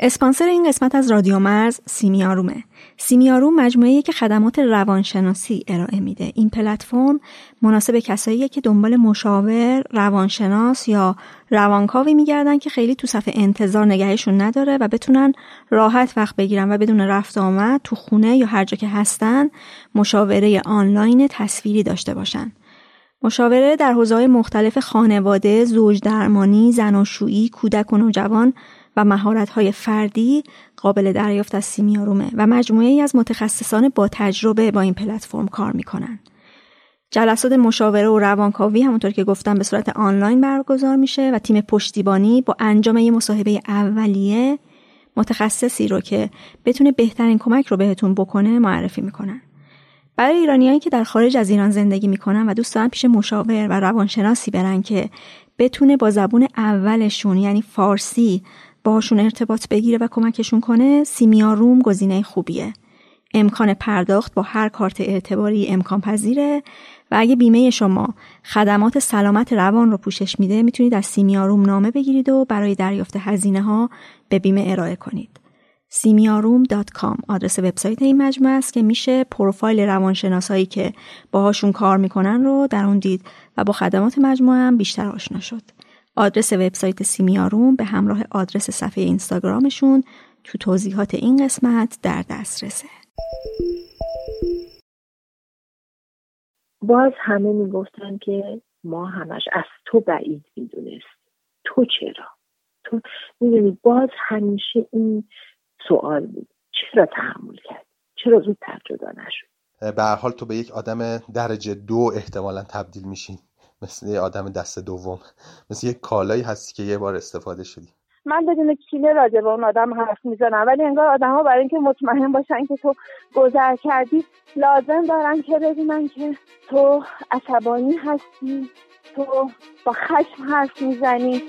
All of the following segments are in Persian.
اسپانسر این قسمت از رادیو مرز سیمیارومه. سیمیاروم مجموعه که خدمات روانشناسی ارائه میده. این پلتفرم مناسب کساییه که دنبال مشاور، روانشناس یا روانکاوی میگردن که خیلی تو صفحه انتظار نگهشون نداره و بتونن راحت وقت بگیرن و بدون رفت آمد تو خونه یا هر جا که هستن مشاوره آنلاین تصویری داشته باشن. مشاوره در حوزه‌های مختلف خانواده، زوج درمانی، زناشویی، کودک و نوجوان و مهارت‌های فردی قابل دریافت از سیمیارومه و مجموعه ای از متخصصان با تجربه با این پلتفرم کار می‌کنن. جلسات مشاوره و روانکاوی همونطور که گفتم به صورت آنلاین برگزار میشه و تیم پشتیبانی با انجام یه مصاحبه اولیه متخصصی رو که بتونه بهترین کمک رو بهتون بکنه معرفی می‌کنن. برای ایرانیایی که در خارج از ایران زندگی می‌کنن و دوست دارن پیش مشاور و روانشناسی برن که بتونه با زبون اولشون یعنی فارسی باشون ارتباط بگیره و کمکشون کنه سیمیا روم گزینه خوبیه. امکان پرداخت با هر کارت اعتباری امکان پذیره و اگه بیمه شما خدمات سلامت روان رو پوشش میده می‌تونید از سیمیاروم نامه بگیرید و برای دریافت هزینه ها به بیمه ارائه کنید. سیمیاروم.com آدرس وبسایت این مجموعه است که میشه پروفایل روانشناسایی که باهاشون کار می‌کنن رو در اون دید و با خدمات مجموعه هم بیشتر آشنا شد. آدرس وبسایت سیمیاروم به همراه آدرس صفحه اینستاگرامشون تو توضیحات این قسمت در دسترسه. باز همه می‌گفتن که ما همش از تو بعید می‌دونست تو چرا؟ تو می‌دونی باز همیشه این سوال بود. چرا تحمل کرد چرا زودتر جدا نشد؟ به هر حال تو به یک آدم درجه دو احتمالا تبدیل میشین مثل یه آدم دست دوم. مثل یه کالایی هستی که یه بار استفاده شدی. من بدون کینه راجع به اون آدم حرف می‌زنم. ولی انگار آدم ها برای اینکه مطمئن باشن که تو گذر کردی لازم دارن که ببینن که تو عصبانی هستی تو با خشم حرف می‌زنی.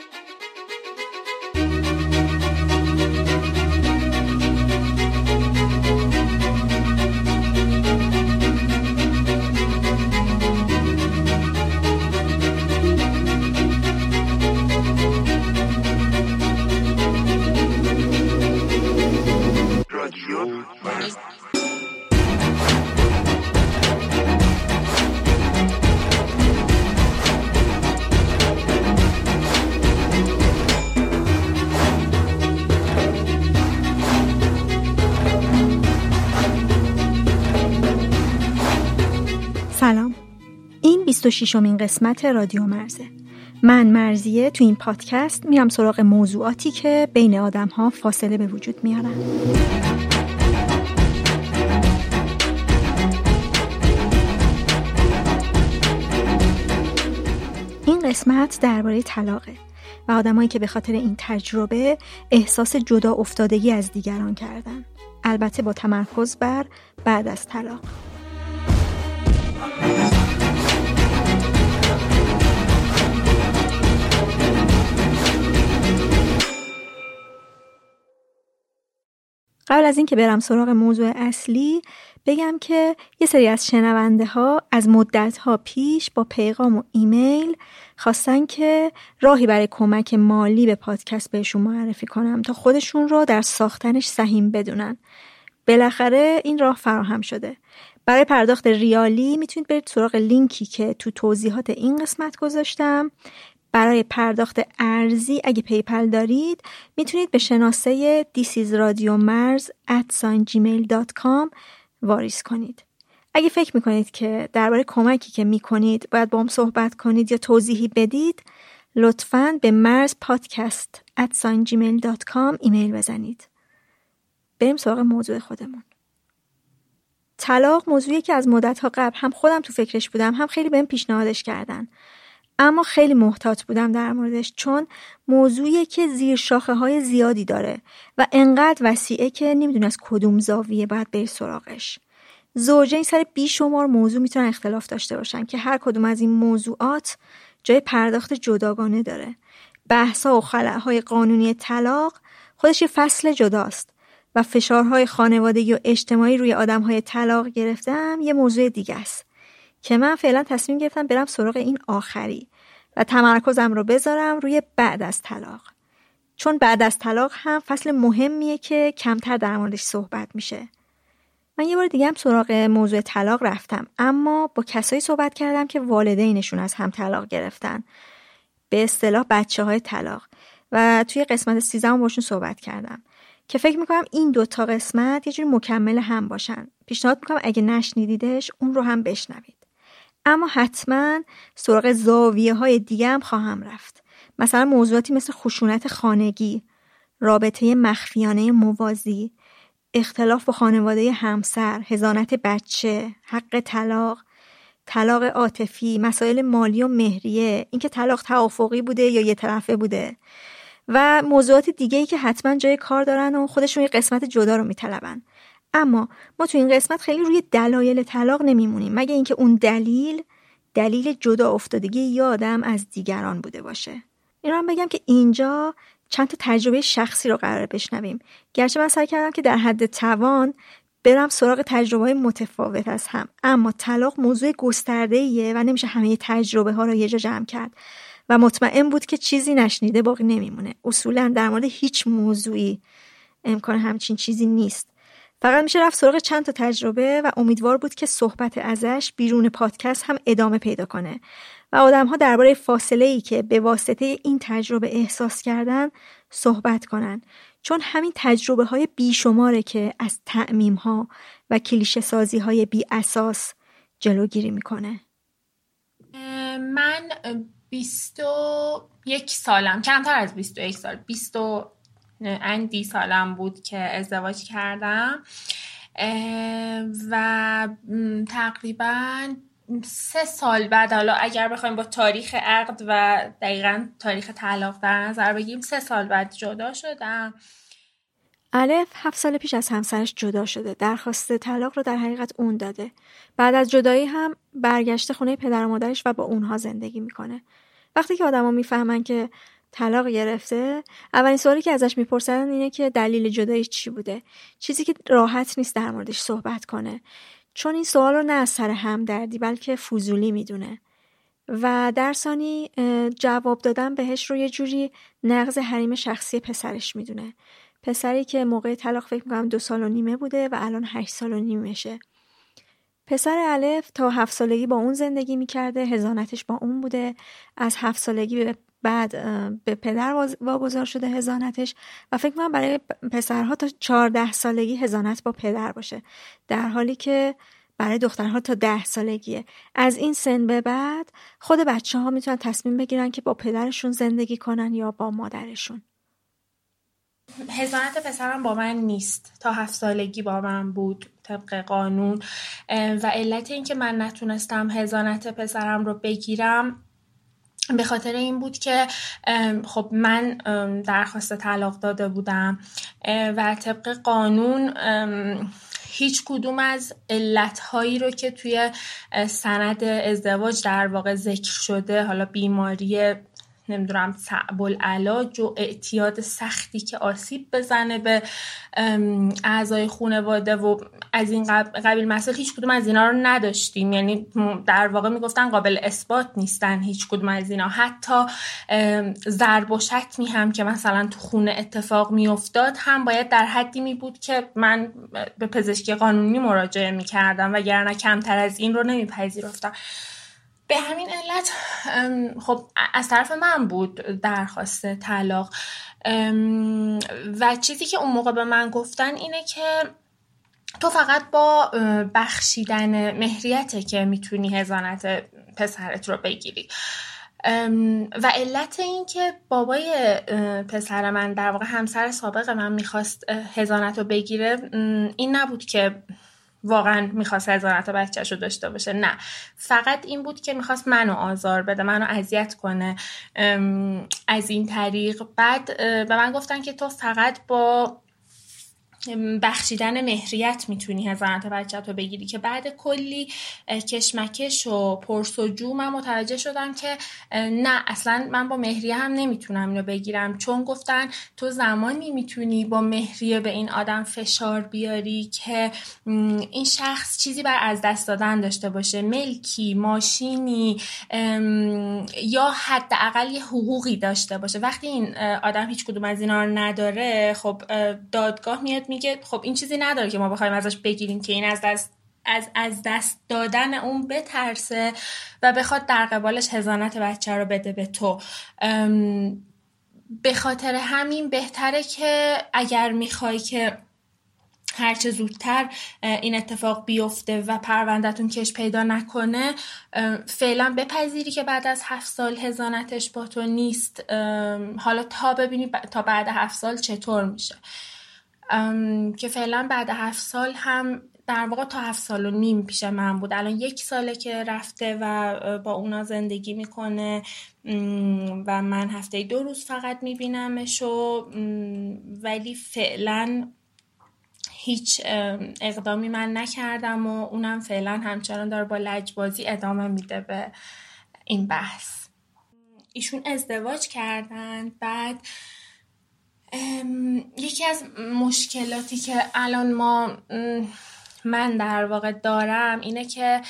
سلام. این 26 امین قسمت رادیو مرزه. من مرزیه تو این پادکست میرم سراغ موضوعاتی که بین آدم ها فاصله به وجود میارن. قسمت درباره طلاقه و آدمایی که به خاطر این تجربه احساس جدا افتادگی از دیگران کردن. البته با تمرکز بر بعد از طلاق. قبل از اینکه برم سراغ موضوع اصلی بگم که یه سری از شنونده ها از مدت ها پیش با پیغام و ایمیل خواستن که راهی برای کمک مالی به پادکست بهشون معرفی کنم تا خودشون رو در ساختنش سهیم بدونن. بالاخره این راه فراهم شده. برای پرداخت ریالی می‌تونید برید سراغ لینکی که تو توضیحات این قسمت گذاشتم. برای پرداخت ارزی اگه PayPal دارید می‌تونید به شناسه مرز at gmail.com واریز کنید. اگه فکر می‌کنید که درباره کمکی که می‌کنید باید با هم صحبت کنید یا توضیحی بدید لطفا به مرز پادکست ایمیل بزنید. بریم سراغ موضوع خودمون. طلاق موضوعی که از مدت ها قبل هم خودم تو فکرش بودم هم خیلی بهم پیشنهادش کردن اما خیلی محتاط بودم در موردش چون موضوعی که زیر شاخه های زیادی داره و انقدر وسیعه که نمی‌دونست کدوم زاویه باید بری سراغش زوجین سر بیشمار موضوع می‌تونن اختلاف داشته باشن که هر کدوم از این موضوعات جای پرداخت جداگانه داره. بحثا و خلعهای قانونی طلاق خودش یه فصل جداست و فشارهای خانوادگی و اجتماعی روی آدمهای طلاق گرفتم یه موضوع دیگه است که من فعلا تصمیم گرفتم برم سراغ این آخری و تمرکزم رو بذارم روی بعد از طلاق. چون بعد از طلاق هم فصل مهمیه که کمتر در موردش صحبت میشه. من یه بار دیگه هم سراغ موضوع طلاق رفتم. اما با کسایی صحبت کردم که والدینشون از هم طلاق گرفتن. به اصطلاح بچه های طلاق. و توی قسمت سیزم باشون صحبت کردم. که فکر می‌کنم این دوتا قسمت یه جوری مکمل هم باشن. پیشنهاد می‌کنم اگه نشنیدیدش اون رو هم بشنوید. اما حتما سراغ زاویه های دیگه هم خواهم رفت. مثلا موضوعاتی مثل خشونت خانگی رابطه مخفیانه موازی اختلاف با خانواده همسر هزانت بچه حق طلاق طلاق عاطفی مسائل مالی و مهریه اینکه طلاق توافقی بوده یا یه طرفه بوده و موضوعات دیگه ای که حتما جای کار دارن و خودشون یه قسمت جدا رو میطلبن. اما ما تو این قسمت خیلی روی دلایل طلاق نمیمونیم. مگه اینکه اون دلیل دلیل جدا افتادگی یه آدم از دیگران بوده باشه. این رو هم بگم که اینجا چند تا تجربه شخصی رو قرار بشنویم. گرچه من سعی کردم که در حد توان برم سراغ تجربه متفاوت از هم اما طلاق موضوع گسترده و نمیشه همه تجربه ها رو یه جا جمع کرد و مطمئن بود که چیزی نشنیده باقی نمیمونه. اصولا در مورد هیچ موضوعی امکان همچین چیزی نیست. فقط میشه رفت سراغ چند تا تجربه و امیدوار بود که صحبت ازش بیرون پادکست هم ادامه پیدا کنه. و آدم ها درباره فاصله ای که به واسطه این تجربه احساس کردن صحبت کنن. چون همین تجربه های بیشماره که از تعمیم ها و کلیشه سازی های بی اساس جلوگیری می‌کنه. من بیست و یک سالم کمتر از بیست و یک سال بیست و اندی سالم بود که ازدواج کردم. و تقریبا سه سال بعد حالا اگر بخوایم با تاریخ عقد و دقیقا تاریخ طلاق در نظر بگیم سه سال بعد جدا شدم الف هفت سال پیش از همسرش جدا شده. درخواست طلاق رو در حقیقت اون داده. بعد از جدایی هم برگشته خونه پدر و مادرش و با اونها زندگی می‌کنه. وقتی که آدما می‌فهمن که طلاق گرفته اولین سوالی که ازش می‌پرسن اینه که دلیل جداییش چی بوده؟ چیزی که راحت نیست در موردش صحبت کنه. چون این سوال رو نه از سر همدردی بلکه فضولی می‌دونه. و در ثانی جواب دادن بهش رو یه جوری نقض حریم شخصی پسرش می‌دونه. پسری که موقع طلاق فکر می‌کنم دو سال و نیمه بوده و الان هشت سال و نیمشه پسر الف تا هفت سالگی با اون زندگی می‌کرده هزانتش با اون بوده. از هفت سالگی بعد به پدر واگذار شده هزانتش و فکر کنم برای پسرها تا چهارده سالگی هزانت با پدر باشه. در حالی که برای دخترها تا ده سالگیه. از این سن به بعد خود بچه ها می‌تونن تصمیم بگیرن که با پدرشون زندگی کنن یا با مادرشون. هزانت پسرم با من نیست. تا هفت سالگی با من بود طبق قانون. و علت اینکه من نتونستم هزانت پسرم رو بگیرم به خاطر این بود که خب من درخواست طلاق داده بودم و طبق قانون هیچ کدوم از علتهایی رو که توی سند ازدواج در واقع ذکر شده حالا بیماری نمی‌دونم صعب العلاج و اعتیاد سختی که آسیب بزنه به اعضای خانواده و از این قبیل مسائل هیچ کدوم از اینا رو نداشتیم. یعنی در واقع می‌گفتن قابل اثبات نیستن هیچ کدوم از اینا. حتی ضرب و شتمی هم که مثلا تو خونه اتفاق میافتاد هم باید در حدی می بود که من به پزشکی قانونی مراجعه می‌کردم وگرنه کمتر از این رو نمیپذیرفتم. به همین علت خب از طرف من بود درخواست طلاق. و چیزی که اون موقع به من گفتن اینه که تو فقط با بخشیدن مهریته که می‌تونی هزانت پسرت رو بگیری. و علت این که بابای پسر من در واقع همسر سابق من می‌خواست هزانت رو بگیره این نبود که واقعا می‌خواست هزانت بچهش رو داشته باشه. نه. فقط این بود که می‌خواست منو آزار بده منو اذیت کنه. از این طریق. بعد به من گفتن که تو فقط با بخشیدن مهریت می‌تونی هزانت بچه رو بگیری که بعد کلی کشمکش و پرس و جو من متوجه شدم که نه اصلا من با مهریه هم نمی‌تونم اینو بگیرم. چون گفتن تو زمانی می‌تونی با مهریه به این آدم فشار بیاری که این شخص چیزی بر از دست دادن داشته باشه. ملکی ماشینی یا حداقل یه حقوقی داشته باشه. وقتی این آدم هیچ کدوم از اینا رو نداره خب دادگاه میاد میگه خب این چیزی نداره که ما بخوایم ازش بگیریم که این از دست از, از دست دادن اون بترسه و بخواد در قبالش هزانت بچه رو بده به تو. به خاطر همین بهتره که اگر می‌خوای که هرچه زودتر این اتفاق بیفته و پروندهتون کش پیدا نکنه فعلا بپذیری که بعد از هفت سال هزانتش با تو نیست. حالا تا ببینی تا بعد هفت سال چطور میشه. که فعلا بعد هفت سال هم در واقع تا هفت سال و نیم پیش من بود. الان یک ساله که رفته و با اونا زندگی می‌کنه و من هفته دو روز فقط میبینمش و ولی فعلا هیچ اقدامی من نکردم و اونم فعلا همچنان داره با لجبازی ادامه میده به این بحث. ایشون ازدواج کردن بعد یکی از مشکلاتی که الان ما من در واقع دارم اینه که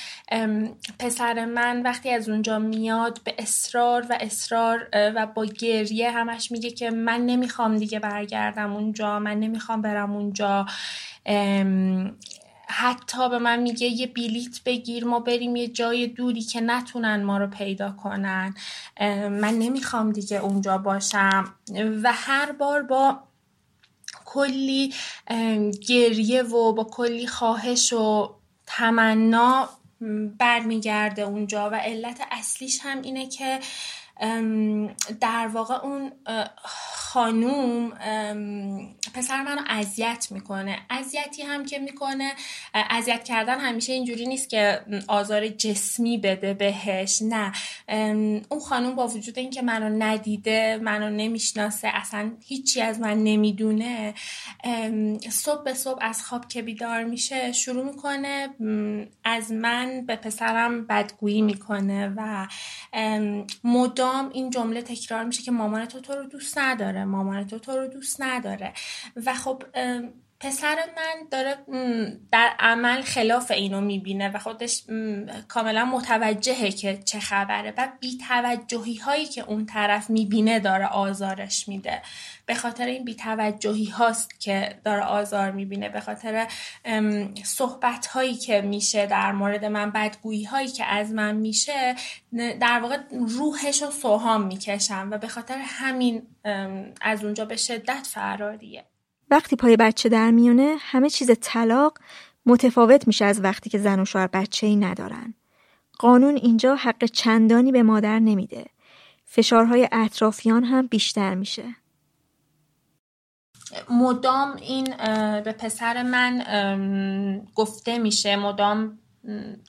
پسر من وقتی از اونجا میاد به اصرار و اصرار و با گریه همش میگه که من نمی‌خوام دیگه برگردم اونجا من نمی‌خوام برم اونجا. حتی به من میگه یه بلیت بگیر ما بریم یه جای دوری که نتونن ما رو پیدا کنن. من نمی‌خوام دیگه اونجا باشم. و هر بار با کلی گریه و با کلی خواهش و تمنا برمیگرده اونجا. و علت اصلیش هم اینه که در واقع اون خانوم پسر منو اذیت می‌کنه. اذیتی هم که می‌کنه اذیت کردن همیشه اینجوری نیست که آزار جسمی بده بهش نه. اون خانوم با وجود اینکه منو ندیده منو نمی‌شناسه اصلا هیچی از من نمی‌دونه صبح به صبح از خواب که بیدار میشه شروع می‌کنه از من به پسرم بدگویی می‌کنه و مدام این جمله تکرار میشه که مامان تو تو رو دوست نداره مامان تو تو رو دوست نداره. و خب پسر من داره در عمل خلاف اینو می‌بینه و خودش کاملا متوجهه که چه خبره. و بیتوجهی هایی که اون طرف می‌بینه داره آزارش میده. به خاطر این بیتوجهی هاست که داره آزار می‌بینه. به خاطر صحبت هایی که میشه در مورد من بدگویی هایی که از من میشه در واقع روحش رو سوهام می‌کشم و به خاطر همین از اونجا به شدت فراریه وقتی پای بچه در میونه همه چیز طلاق متفاوت میشه از وقتی که زن و شوهر بچه ای ندارن. قانون اینجا حق چندانی به مادر نمیده. فشارهای اطرافیان هم بیشتر میشه. مدام این به پسر من گفته میشه مدام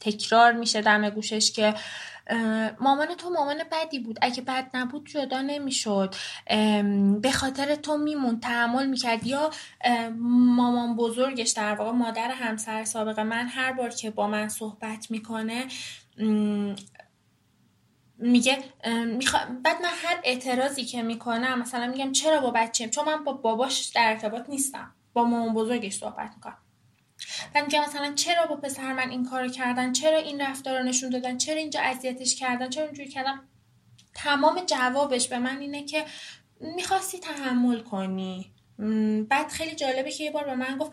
تکرار میشه دم گوشش که مامان تو مامان بدی بود. اگه بد نبود جدا نمی‌شد. به خاطر تو میمون تحمل می‌کرد. یا مامان بزرگش در واقع مادر همسر سابق من هر بار که با من صحبت می‌کنه میگه میخوا... بعد من هر اعتراضی که می‌کنم مثلا میگم چرا با بچه چون من با باباش در ارتباط نیستم. با مامان بزرگش صحبت می‌کنم. و میگم مثلا چرا با پسر من این کارو کردن؟ چرا این رفتار رو نشون دادن؟ چرا اینجا اذیتش کردن؟ چرا اینجوری کردن؟ تمام جوابش به من اینه که می‌خواستی تحمل کنی. بعد خیلی جالبه که یه بار به من گفت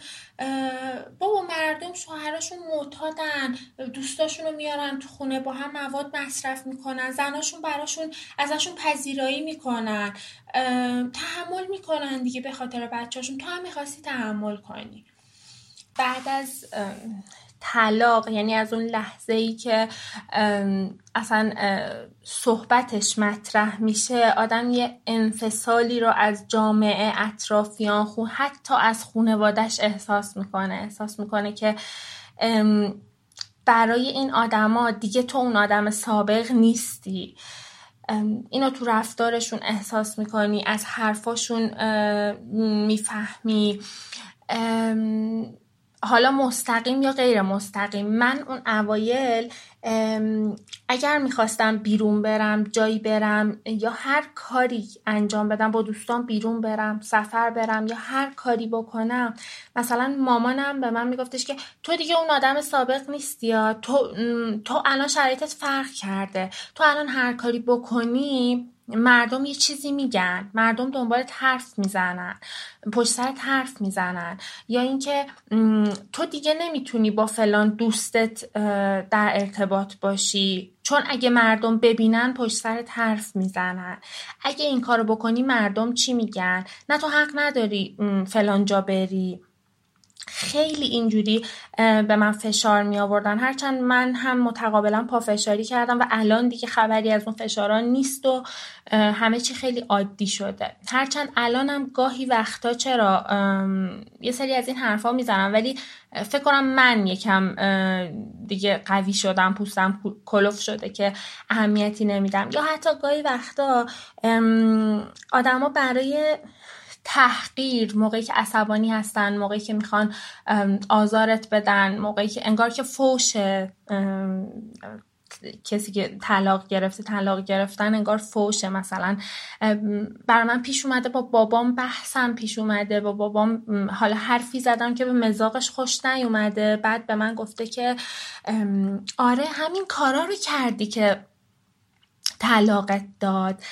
بابا مردم شوهراشون معتادن دوستاشون رو میارن تو خونه با هم مواد مصرف می‌کنن زناشون براشون ازشون پذیرایی می‌کنن. تحمل می‌کنن دیگه به خاطر بچهاشون تو هم می‌خواستی تحمل کنی. بعد از طلاق یعنی از اون لحظه ای که اصلا صحبتش مطرح میشه آدم یه انفصالی رو از جامعه اطرافیان خو حتی از خونوادش احساس می‌کنه. احساس می‌کنه که برای این آدما دیگه تو اون آدم سابق نیستی. اینو تو رفتارشون احساس می‌کنی از حرفاشون می‌فهمی. حالا مستقیم یا غیر مستقیم من اون اوایل اگر می‌خواستم بیرون برم جایی برم یا هر کاری انجام بدم با دوستان بیرون برم سفر برم یا هر کاری بکنم مثلا مامانم به من میگفتش که تو دیگه اون آدم سابق نیستی یا تو, تو الان شرایطت فرق کرده. تو الان هر کاری بکنی مردم یه چیزی میگن. مردم دنبال حرف می‌زنن. پشت سرت حرف می‌زنن. یا اینکه تو دیگه نمی‌تونی با فلان دوستت در ارتباط باشی. چون اگه مردم ببینن پشت سرت حرف می‌زنن. اگه این کارو بکنی مردم چی میگن؟ نه تو حق نداری فلان جا بری. خیلی اینجوری به من فشار می آوردن هرچند من هم متقابلا پافشاری کردم و الان دیگه خبری از اون فشاران نیست و همه چی خیلی عادی شده. هرچند الانم گاهی وقتا چرا یه سری از این حرفا می‌زنم ولی فکر کنم من یکم دیگه قوی شدم پوستم کلوف شده که اهمیتی نمیدم. یا حتی گاهی وقتا آدما برای تحقیر موقعی که عصبانی هستن موقعی که می‌خوان آزارت بدن موقعی که انگار که فوش کسی که طلاق گرفته طلاق گرفتن انگار فوشه مثلا. بر من پیش اومده با بابام بحثم پیش اومده با بابام حالا حرفی زدم که به مزاقش خوش نیومده. بعد به من گفته که آره همین کارا رو کردی که طلاقت داد.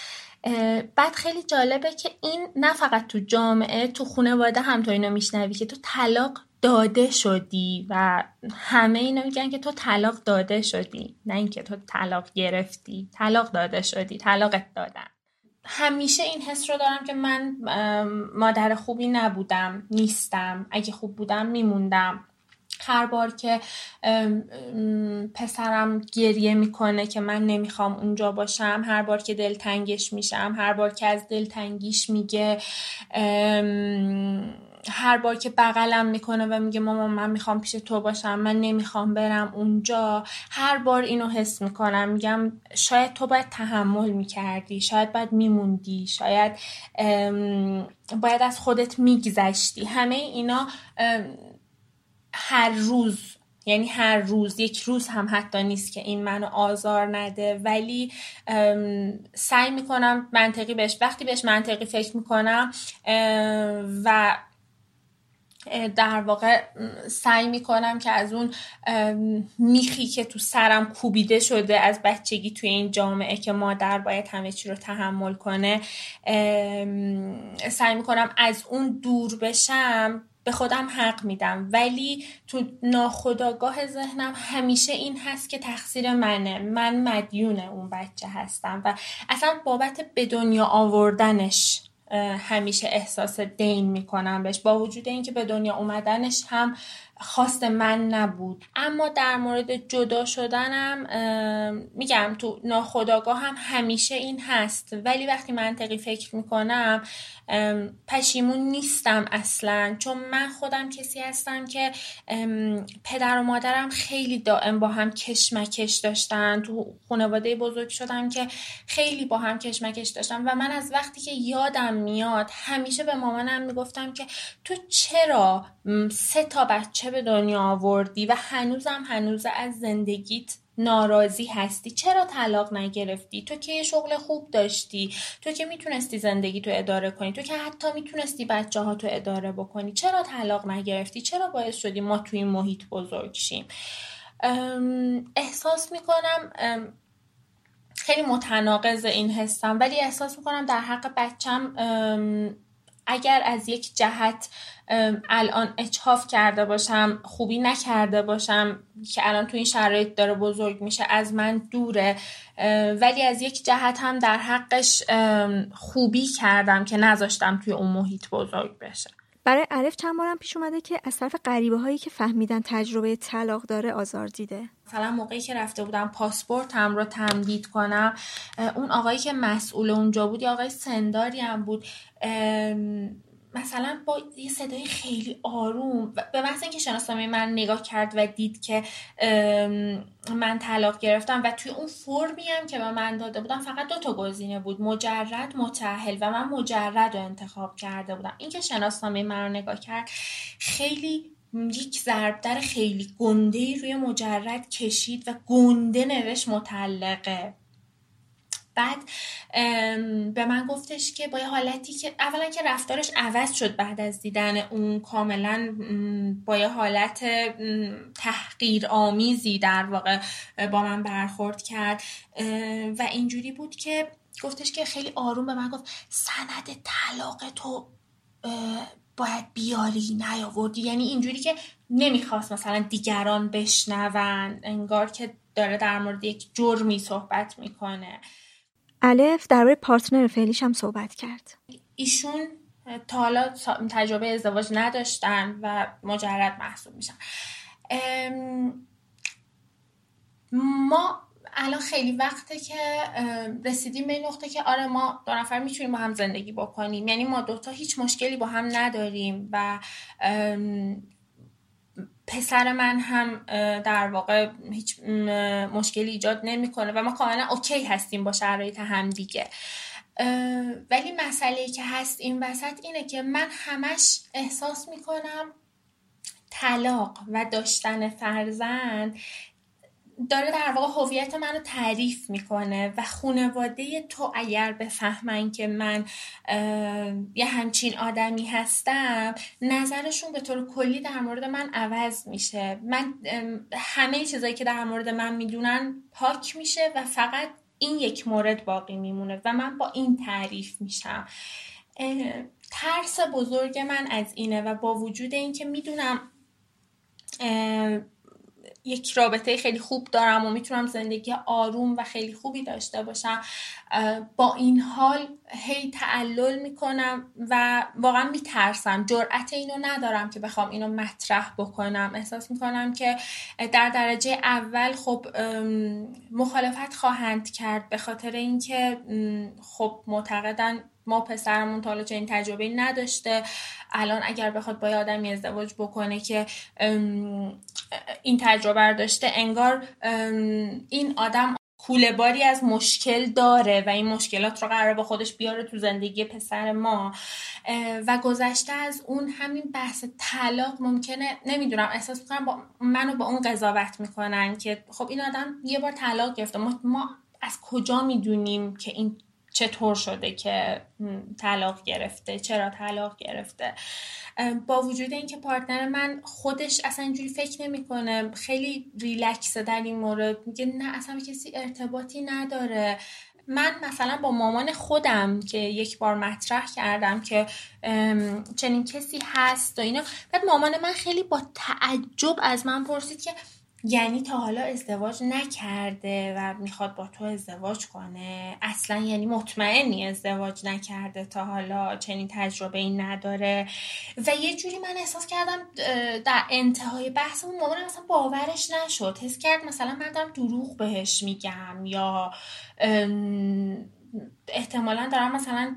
بعد خیلی جالبه که این نه فقط تو جامعه تو خانواده هم تو اینو میشنوی که تو طلاق داده شدی و همه اینو میگن که تو طلاق داده شدی. نه اینکه تو طلاق گرفتی طلاق داده شدی طلاقت دادن. همیشه این حس رو دارم که من مادر خوبی نبودم نیستم. اگه خوب بودم میموندم. هر بار که پسرم گریه می‌کنه که من نمی‌خوام اونجا باشم هر بار که دلتنگش میشم هر بار که از دلتنگیش میگه هر بار که بغلم می‌کنه و میگه مامان من می‌خوام پیش تو باشم من نمی‌خوام برم اونجا هر بار اینو حس می‌کنم. میگم شاید تو باید تحمل می‌کردی شاید باید میموندی شاید باید از خودت میگذشتی. همه اینا هر روز یعنی هر روز یک روز هم حتی نیست که این منو آزار نده. ولی سعی می‌کنم منطقی بهش وقتی بهش منطقی فکر می‌کنم و در واقع سعی می‌کنم که از اون میخی که تو سرم کوبیده شده از بچگی توی این جامعه که مادر باید همه چی رو تحمل کنه سعی می‌کنم از اون دور بشم. به خودم حق میدم. ولی تو ناخداگاه ذهنم همیشه این هست که تقصیر منه. من مدیون اون بچه هستم و اصلا بابت به دنیا آوردنش همیشه احساس دین می‌کنم بهش. با وجود اینکه به دنیا اومدنش هم خواست من نبود. اما در مورد جدا شدنم میگم تو ناخداگاه هم همیشه این هست. ولی وقتی منطقی فکر می‌کنم پشیمون نیستم اصلا. چون من خودم کسی هستم که پدر و مادرم خیلی دائم با هم کشمکش داشتن. تو خانواده بزرگ شدم که خیلی با هم کشمکش داشتم و من از وقتی که یادم میاد همیشه به مامانم می‌گفتم که تو چرا سه تا بچه به دنیا آوردی و هنوزم هنوز از زندگیت ناراضی هستی؟ چرا طلاق نگرفتی؟ تو که یه شغل خوب داشتی. تو که می‌تونستی زندگی تو اداره کنی. تو که حتی می‌تونستی بچه ها تو اداره بکنی. چرا طلاق نگرفتی؟ چرا باعث شدی ما توی این محیط بزرگ شیم؟ احساس می‌کنم خیلی متناقض این حسم ولی احساس می‌کنم در حق بچم اگر از یک جهت الان اچهاف کرده باشم خوبی نکرده باشم که الان تو این شرایط داره بزرگ میشه از من دوره. ولی از یک جهت هم در حقش خوبی کردم که نذاشتم توی اون محیط بزرگ بشه. برای الف چند بارم پیش اومده که از طرف غریبه هایی که فهمیدن تجربه طلاق داره آزار دیده. مثلا موقعی که رفته بودم پاسپورتم رو تمدید کنم اون آقایی که مسئول اونجا بود یا آقای سنداری هم بود مثلا با یه صدای خیلی آروم به محض اینکه شناسنامه من نگاه کرد و دید که من طلاق گرفتم و توی اون فرمی هم که به من داده بودم فقط دو تا گزینه بود مجرد متأهل و من مجرد رو انتخاب کرده بودم. اینکه شناسنامه من رو نگاه کرد خیلی یک ضربدر خیلی گنده روی مجرد کشید و گنده نوشت مطلقه بعد به من گفتش که با یه حالتی که اولا که رفتارش عوض شد بعد از دیدن اون کاملا با یه حالت تحقیر آمیزی در واقع با من برخورد کرد. و اینجوری بود که گفتش که خیلی آروم به من گفت سند طلاق تو باید بیاری نیاوردی. یعنی اینجوری که نمی‌خواست مثلا دیگران بشنون انگار که داره در مورد یک جرمی صحبت می‌کنه. الف درباره پارتنر فعلیش هم صحبت کرد. ایشون تا حالا تجربه ازدواج نداشتن و مجرد محسوب میشن. ما الان خیلی وقته که رسیدیم به نقطه که آره ما دو نفر می‌تونیم با هم زندگی بکنیم. یعنی ما دوتا هیچ مشکلی با هم نداریم و پسر من هم در واقع هیچ مشکلی ایجاد نمی‌کنه و ما کاملا اوکی هستیم با شرایط هم دیگه. ولی مسئله که هست این وسط اینه که من همش احساس می‌کنم طلاق و داشتن فرزند داره در واقع هویت منو تعریف می‌کنه و خانواده تو اگر بفهمن که من یه همچین آدمی هستم نظرشون به طور کلی در مورد من عوض میشه. من همه چیزایی که در مورد من می‌دونن پاک میشه و فقط این یک مورد باقی میمونه و من با این تعریف میشم. ترس بزرگ من از اینه و با وجود اینکه می‌دونم یک رابطه خیلی خوب دارم و می‌تونم زندگی آروم و خیلی خوبی داشته باشم. با این حال هی تعلل می‌کنم و واقعا میترسم. جرأت اینو ندارم که بخوام اینو مطرح بکنم. احساس می‌کنم که در درجه اول خب مخالفت خواهند کرد به خاطر اینکه خب معتقدن ما پسرمون تا حالا چنین تجربه نداشته. الان اگر بخواد با آدمی ازدواج بکنه که این تجربه داشته انگار این آدم کوله باری از مشکل داره و این مشکلات رو قرار با خودش بیاره تو زندگی پسر ما. و گذشته از اون همین بحث طلاق ممکنه نمی‌دونم احساس می‌کنم با منو با اون قضاوت می‌کنن که خب این آدم یه بار طلاق گرفته. ما, ما از کجا می‌دونیم که این چطور شده که طلاق گرفته چرا طلاق گرفته. با وجود اینکه پارتنر من خودش اصلا اینجوری فکر نمی‌کنه خیلی ریلکسه در این مورد میگه نه اصلا کسی ارتباطی نداره. من مثلا با مامان خودم که یک بار مطرح کردم که چنین کسی هست و اینا بعد مامان من خیلی با تعجب از من پرسید که یعنی تا حالا ازدواج نکرده و می‌خواد با تو ازدواج کنه. اصلا یعنی مطمئنی ازدواج نکرده تا حالا چنین تجربه ای نداره. و یه جوری من احساس کردم در انتهای بحث اون مامانم مثلا باورش نشد. حس کرد مثلا من دارم دروغ بهش میگم یا احتمالا دارم مثلا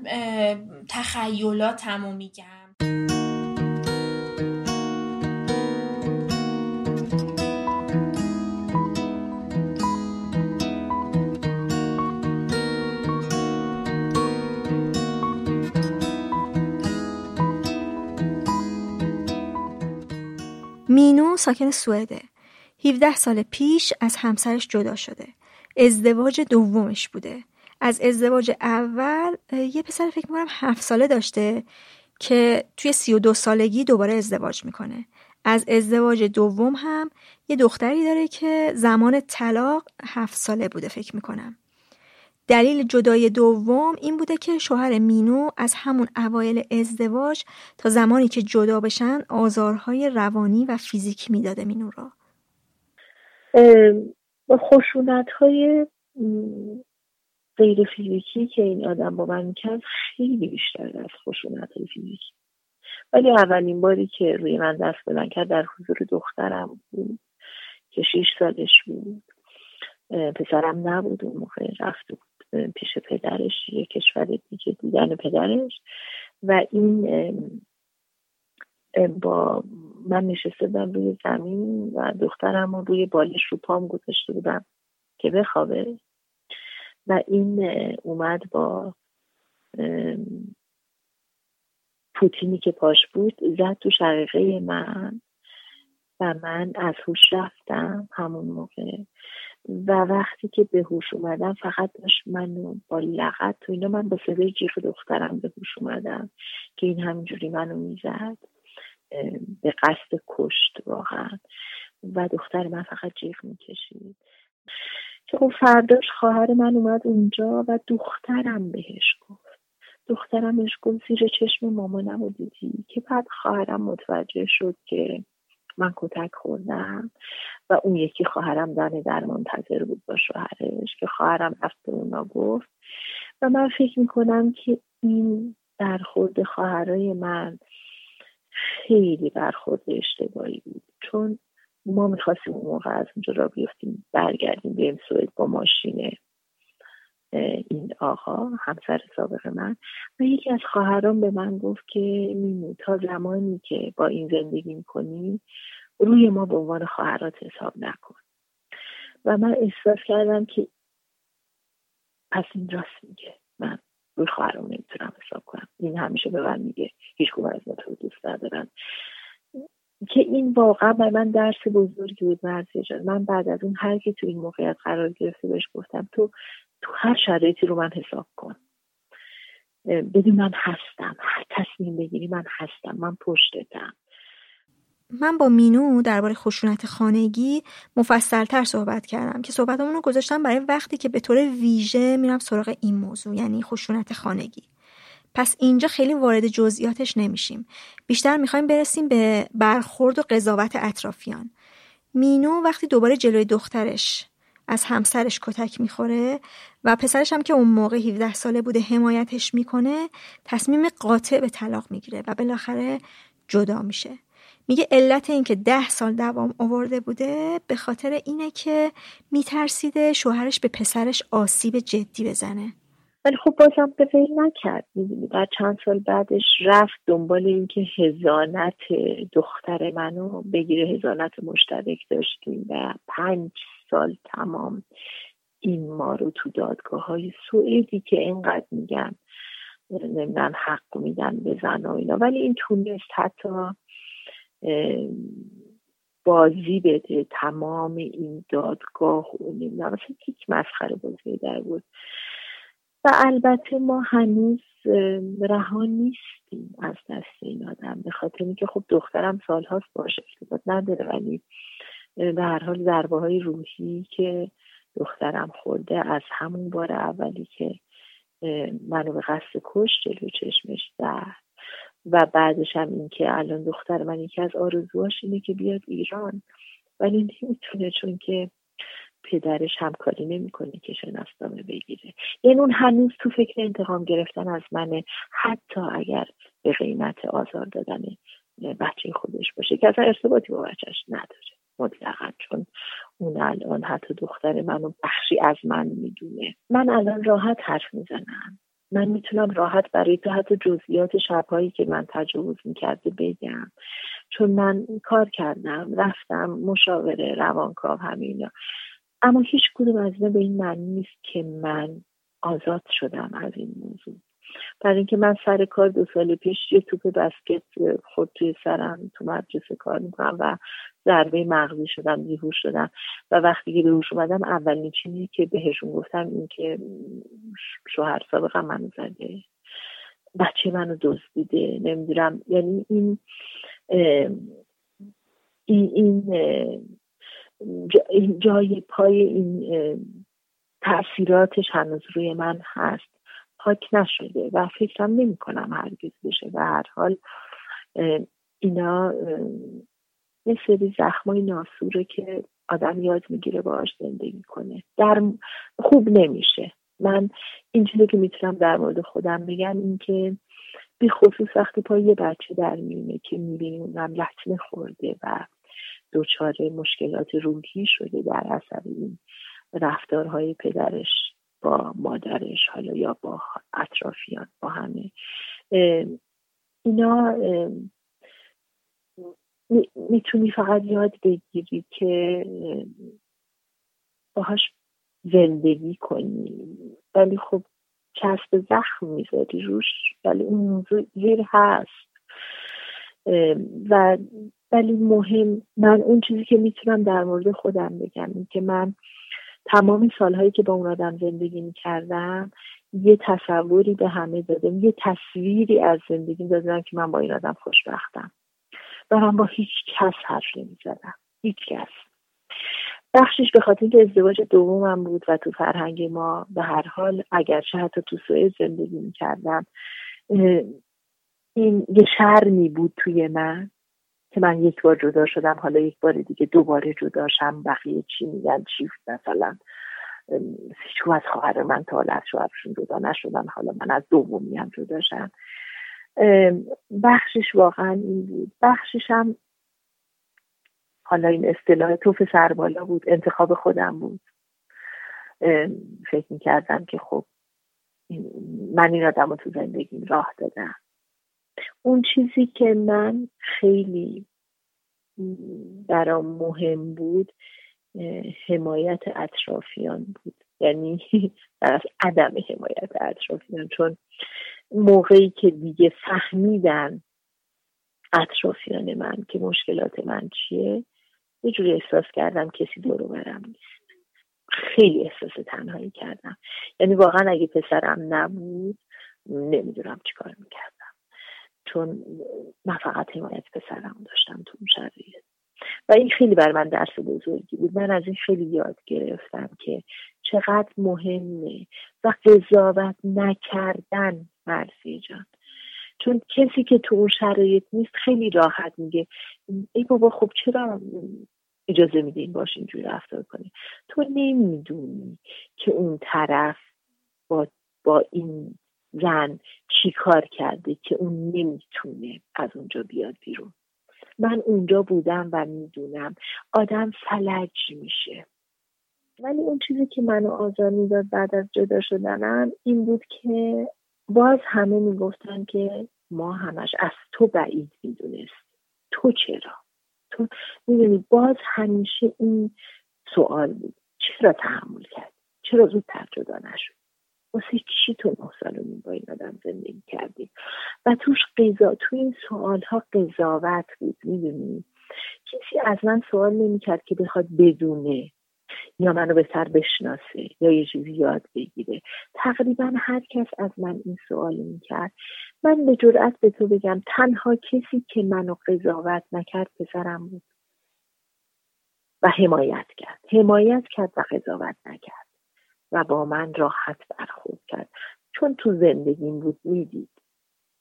تخیلاتمو میگم. مینو ساکن سوئده. 17 سال پیش از همسرش جدا شده. ازدواج دومش بوده. از ازدواج اول یه پسر فکر می‌کنم هفت ساله داشته که توی سی و دو سالگی دوباره ازدواج می‌کنه. از ازدواج دوم هم یه دختری داره که زمان طلاق هفت ساله بوده فکر می‌کنم. دلیل جدای دوم این بوده که شوهر مینو از همون اوایل ازدواج تا زمانی که جدا بشن آزارهای روانی و فیزیکی می‌داده مینو را. خشونت های غیر فیزیکی که این آدم با من می‌کرد خیلی بیشتر از خشونت های فیزیکی. ولی اولین باری که روی من دست بلند کرد در حضور دخترم بود که شیش سالش بود. پسرم نبود اون موقع رفته بود پیش پدرش یه کشور دیگه دیدن پدرش. و این با من نشسته بودم روی زمین و دخترم رو روی بالش رو پام گذاشته بودم که بخوابه. و این اومد با پوتینی که پاش بود زد تو شقیقه من و من از هوش رفتم همون موقع. و وقتی که به هوش اومدم فقط داشت منو با لغت تو اینا من با صدای جیغ دخترم به هوش اومدم که این همینجوری منو می‌زد به قصد کشت واقعا. و دختر من فقط جیغ می‌کشید. که اون فرداش خواهر من اومد اونجا و دخترم بهش گفت. دخترم بهش گفت زیر چشم مامانم رو دیدی؟ که بعد خواهرم متوجه شد که من کتک خوردم و اون یکی خواهرم زن در منتظر بود با شوهرش که خواهرم رفت به اونا گفت و من فکر می‌کنم که این برخورد خواهرای من خیلی برخورد اشتباهی بود. چون ما می‌خواستیم اون موقع از اونجا را بیفتیم برگردیم بریم سوئد با ماشین این آقا همسر سابق من. و یکی از خواهران به من گفت که میمو تا زمانی که با این زندگی می‌کنی روی ما به عنوان خواهرات حساب نکن. و من احساس کردم که پس این راست میگه. من روی خواهرم نمی‌تونم حساب کنم. این همیشه به من میگه. هیچ از ما تو دوست ندارن. که این واقعا به من درس بزرگی بود مرزی جان من بعد از اون هر کی تو این موقعیت قرار گرفته بهش گفتم تو تو هر شرایطی رو من حساب کن. بدون من هستم. هر تصمیم بگیری من هستم. من پشتتم. من با مینو درباره خشونت خانگی مفصلتر صحبت کردم که صحبتمون رو گذاشتم برای وقتی که به طور ویژه میرم سراغ این موضوع یعنی خشونت خانگی. پس اینجا خیلی وارد جزئیاتش نمیشیم. بیشتر می‌خوایم برسیم به برخورد و قضاوت اطرافیان. مینو وقتی دوباره جلوی دخترش از همسرش کتک می‌خوره و پسرش هم که اون موقع 17 ساله بوده حمایتش می‌کنه تصمیم قاطع به طلاق می‌گیره و بالاخره جدا میشه. میگه علت این که ده سال دوام آورده بوده به خاطر اینه که میترسیده شوهرش به پسرش آسیب جدی بزنه. ولی خب بازم به فیل نکرد. می‌دونی بعد چند سال بعدش رفت دنبال اینکه هزانت دختر منو بگیره هزانت مشترک داشتیم و پنج سال تمام این ما رو تو دادگاه های سوئدی که اینقدر میگن نمیدن حق میدن به زن و اینا. ولی این تونست حتی بازی بده تمام این دادگاه و نمی‌دونم مثلا مسخره بازی در بود. و البته ما هنوز رها نیستیم از دست این آدم به خاطر اینکه خب دخترم سالهاست باشه ارتباط نداره ولی به هر حال ضربه های روحی که دخترم خورده از همون بار اولی که منو به قصد کش جلو چشمش زد. و بعدش هم این که الان دختر من یکی از آرزوهاش اینه که بیاد ایران. ولی نمی‌تونه چون که پدرش همکاری نمی‌کنه که شناسنامه بگیره. یعنی اون هنوز تو فکر انتقام گرفتن از منه. حتی اگر به قیمت آزار دادن بچه خودش باشه که اصلا ارتباطی با بچهش نداره. مطلقا چون اون الان حتی دختر منو بخشی از من می‌دونه. من الان راحت حرف می‌زنم. من می‌تونم راحت برای تو حتی جزئیات شبهایی که من تجاوز می‌کرده بگم. چون من کار کردم رفتم مشاوره روانکاو همینا اما هیچ کدوم از اینا به این معنی نیست که من آزاد شدم از این موضوع. برای اینکه من سر کار دو سال پیش یه توپ بسکت خود توی سرم تو مدرسه کار می‌کنم و ضربه مغزی شدم بیهوش شدم و وقتی که بیهوش اومدم اولین چیزی که بهشون گفتم این که شوهر سابقم منو زده بچه منو دزدیده نمی‌دونم. یعنی این این این جای پای این تاثیراتش هنوز روی من هست. پاک نشده و فکرم نمی کنم هرگز بشه و هر حال اینا یه سری زخمای ناسوره که آدم یاد می‌گیره باهاش زندگی کنه. در خوب نمیشه. من این چیزی که می‌تونم در مورد خودم بگم این که بی خصوص وقتی پای یه بچه در میونه که می‌بینی اونم لطمه خورده و دچار مشکلات روحی شده در اثر این رفتارهای پدرش با مادرش حالا یا با اطرافیان با همه. اینا می‌تونی فقط یاد بگیری که باهاش زندگی کنی. ولی خب چسب زخم می‌ذاری روش ولی اون موضوع زیر هست. و ولی مهم من اون چیزی که می‌تونم در مورد خودم بگم این که من تمام سالهایی که با اون آدم زندگی می‌کردم یه تصوری به همه دادم یه تصویری از زندگی دادم که من با این آدم خوشبختم. من با هیچ کس حرف نمی‌زدم هیچ کس. بخشش به خاطر اینکه ازدواج دومم بود و تو فرهنگ ما به هر حال اگرچه حتی تو سوئد زندگی می‌کردم این یه شرمی بود توی من که من یک بار جدا شدم. حالا یک بار دیگه دوباره جدا شم. بقیه چی میگن چی مثلا هیچ از خواهر من تا حالا از شوهرشون جدا نشدن. حالا من از دومی هم جدا شدم بخشش واقعا این بود. بخشش هم حالا این اصطلاح توف سربالا بود انتخاب خودم بود. فکر می‌کردم که خب من این آدم رو تو زندگیم راه دادم. اون چیزی که من خیلی برام مهم بود حمایت اطرافیان بود. یعنی از عدم حمایت اطرافیان چون موقعی که دیگه فهمیدن اطرافیان من که مشکلات من چیه یه جوری احساس کردم کسی دورو برم نیست. خیلی احساس تنهایی کردم. یعنی واقعا اگه پسرم نبود نمی‌دونم چیکار می‌کردم. چون من فقط حمایت پسرم داشتم تو اون شرایط. و این خیلی بر من درس بزرگی بود. من از این خیلی یاد گرفتم که چقدر مهمه و قضاوت نکردن. مرسی جان. چون کسی که تو اون شرایط نیست خیلی راحت میگه ای بابا خب چرا اجازه میده این باش اینجوری رفتار کنی؟ تو نمی‌دونی که اون طرف با, با این زن چی کار کرده که اون نمی‌تونه از اونجا بیاد بیرون. من اونجا بودم و می‌دونم آدم فلج میشه. ولی اون چیزی که منو آزار می‌داد بعد از جدا شدنم این بود که باز همه می‌گفتن که ما همش از تو بعید می‌دونست تو چرا؟ تو می‌دونی باز همیشه این سوال بود. چرا تحمل کرد؟ چرا زودتر جدا نشد؟ واسه چی تو نه سال و با این آدم زندگی کردی؟ و توش قضا تو این سوال ها قضاوت بود می‌دونی؟ کسی از من سوال نمی‌کرد که بخواد بدونه. یا منو بهتر بشناسه یا یه چیزی یاد بگیره. تقریبا هر کس از من این سوال می‌کرد. من به جرأت به تو بگم تنها کسی که منو قضاوت نکرد پسرم بود. و حمایت کرد. حمایت کرد و قضاوت نکرد. و با من راحت برخورد کرد. چون تو زندگیم بود می‌دید.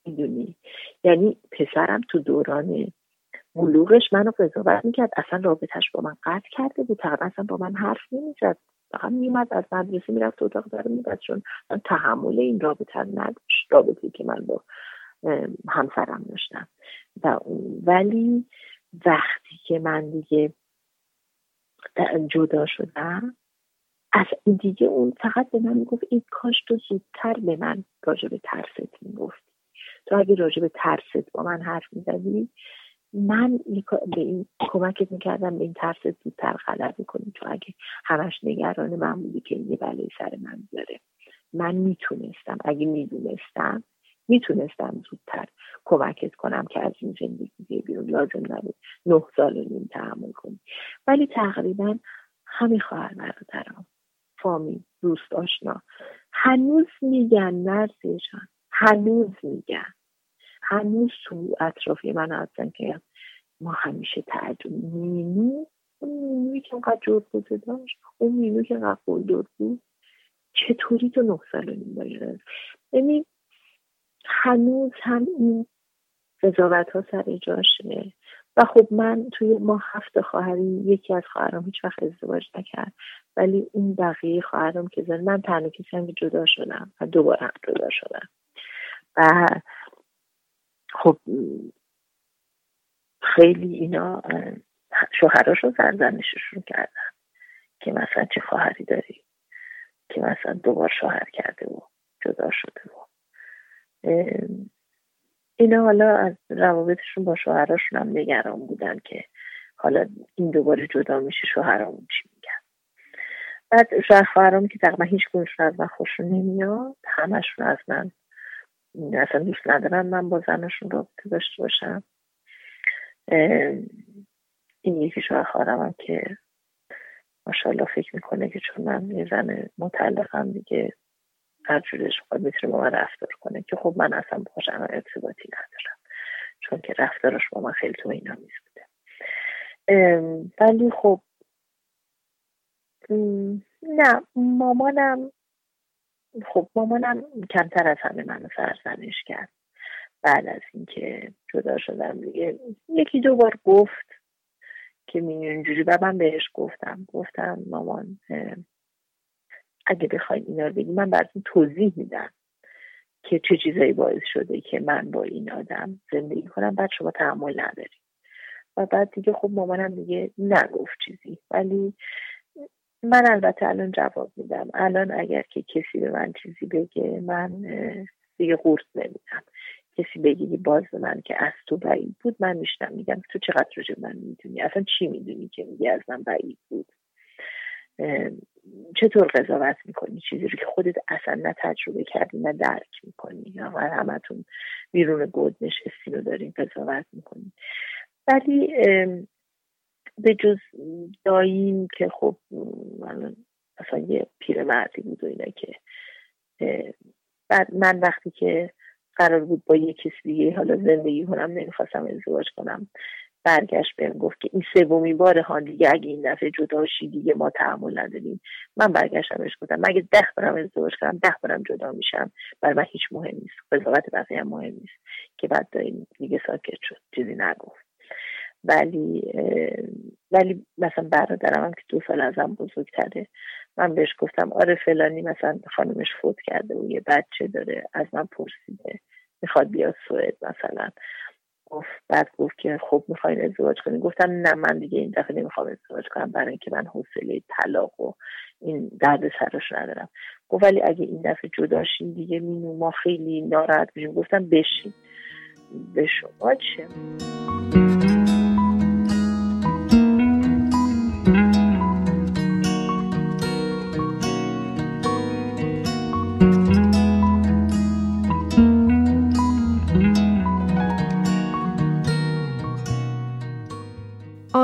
می‌دونی. یعنی پسرم تو دوران بلوغش منو قضاوت می‌کرد. اصلا رابطش با من قطع کرده بود. تقریبا اصلا با من حرف نمی‌زد. فقط میومد از مدرسه می‌رفت اتاق داره میبد چون من تحمل این رابطه نداشت. رابطه که من با همسرم داشتم. و ولی وقتی که من دیگه جدا شدم از دیگه اون فقط به من می‌گفت این کاش تو زودتر به من راجع به ترست می‌گفتی. تو اگه راجع به ترست با من حرف می‌زدی من به این کمکت می‌کردم به این ترست زودتر غلبه کنی تو اگه همش نگران من بودی که یه بله سر من داره من می‌تونستم. اگه می‌دونستم می‌تونستم زودتر کمکت کنم که از این زندگی بیرون. لازم نبود نه سال و نیم تحمل کنی. ولی تقریبا همه خواهر برادرم فامیل دوست آشنا. هنوز میگن نرسیشان هنوز میگن. هنوز تو اطرافی من هستن که ما همیشه تعجب مینو اون مینوی که انقدر جربوزه داشت اون مینو که انقدر بود چطوری تو نه سال نیم یعنی هنوز هم این قضاوت ها سر جاشه. و خب من توی ما هفت خواهری یکی از خواهرام هیچ وقت ازدواج نکرد ولی اون بقیه خواهرام که زن من تنها کسی هم جدا شدم و دوباره هم جدا شدم. و خب خیلی اینا شوهراشون سرزنششون کردن که مثلا چه خواهری داری که مثلا دوبار شوهر کرده و جدا شده و اینا حالا از روابطشون با شوهراشون هم نگران بودن که حالا این دوباره جدا میشه شوهرامون چی میگن بعد شوهر که تقریبا هیچ کنشون از من خوشون نمیاد همشون از من اصلا دوست ندارن من با زنشون رابطه داشته باشم. این یکی شوهر خواهرم که ماشاءالله فکر می‌کنه که چون من یه زن مطلقم دیگه هر جورش خواهد می‌تونه با من رفتار کنه که خب من اصلا باش ارتباطی ندارم. چون که رفتارش با من خیلی تو اینا بوده. ولی خب نه مامانم خب مامانم کمتر از همه منو سرزنش کرد. بعد از اینکه جدا شدم دیگه یکی دو بار گفت که می اینجوری. و من بهش گفتم. گفتم مامان اگه بخواید اینا رو بگی من براتون توضیح میدم که چه چیزایی باعث شده که من با این آدم زندگی کنم. بعد شما تحمل نداری و بعد دیگه خب مامانم دیگه نگفت چیزی. ولی من البته الان جواب میدم. الان اگر که کسی به من چیزی بگه من دیگه قورت نمیدم. کسی بگی باز من که از تو بعید بود من میشنم. میگم تو چقدر راجع من می‌دونی؟ اصلا چی می‌دونی که میگی از من بعید بود؟ چطور قضاوت می‌کنی؟ چیزی رو که خودت اصلا نه تجربه کردی نه درک می‌کنی. یا همتون بیرون گود نشستی رو دارین قضاوت می‌کنی ولی به جز داییم که خب من اصلا یه پیرمردی بود و اینه که بعد من وقتی که قرار بود با یه کسی دیگه حالا زندگی کنم نمی‌خواستم ازدواج کنم برگشت بهم گفت که این سومی بار ها دیگه اگه این دفعه جداشی دیگه ما تحمل نداریم. من برگشتم بهش گفتم مگه ده بارم ازدواج کنم ده بارم جدا میشم. برای من هیچ مهم نیست قضاوت بقیه هم مهم نیست که بعد داریم دیگه ساکت شد چیزی نگفت. ولی ولی مثلا برادرم هم که دو سال ازم بزرگتره. من بهش گفتم آره فلانی مثلا خانمش فوت کرده و یه بچه داره از من پرسیده می‌خواد بیاد سوئد مثلا. گفت بعد گفت که خب می‌خواین ازدواج کنین. گفتم نه من دیگه این دفعه نمی‌خوام ازدواج کنم برای اینکه من حوصله طلاق و این درد سرش ندارم. گفت ولی اگه این دفعه جداشین دیگه مینو ما خیلی ناراحت میشیم گفتم بشین. به شما چه؟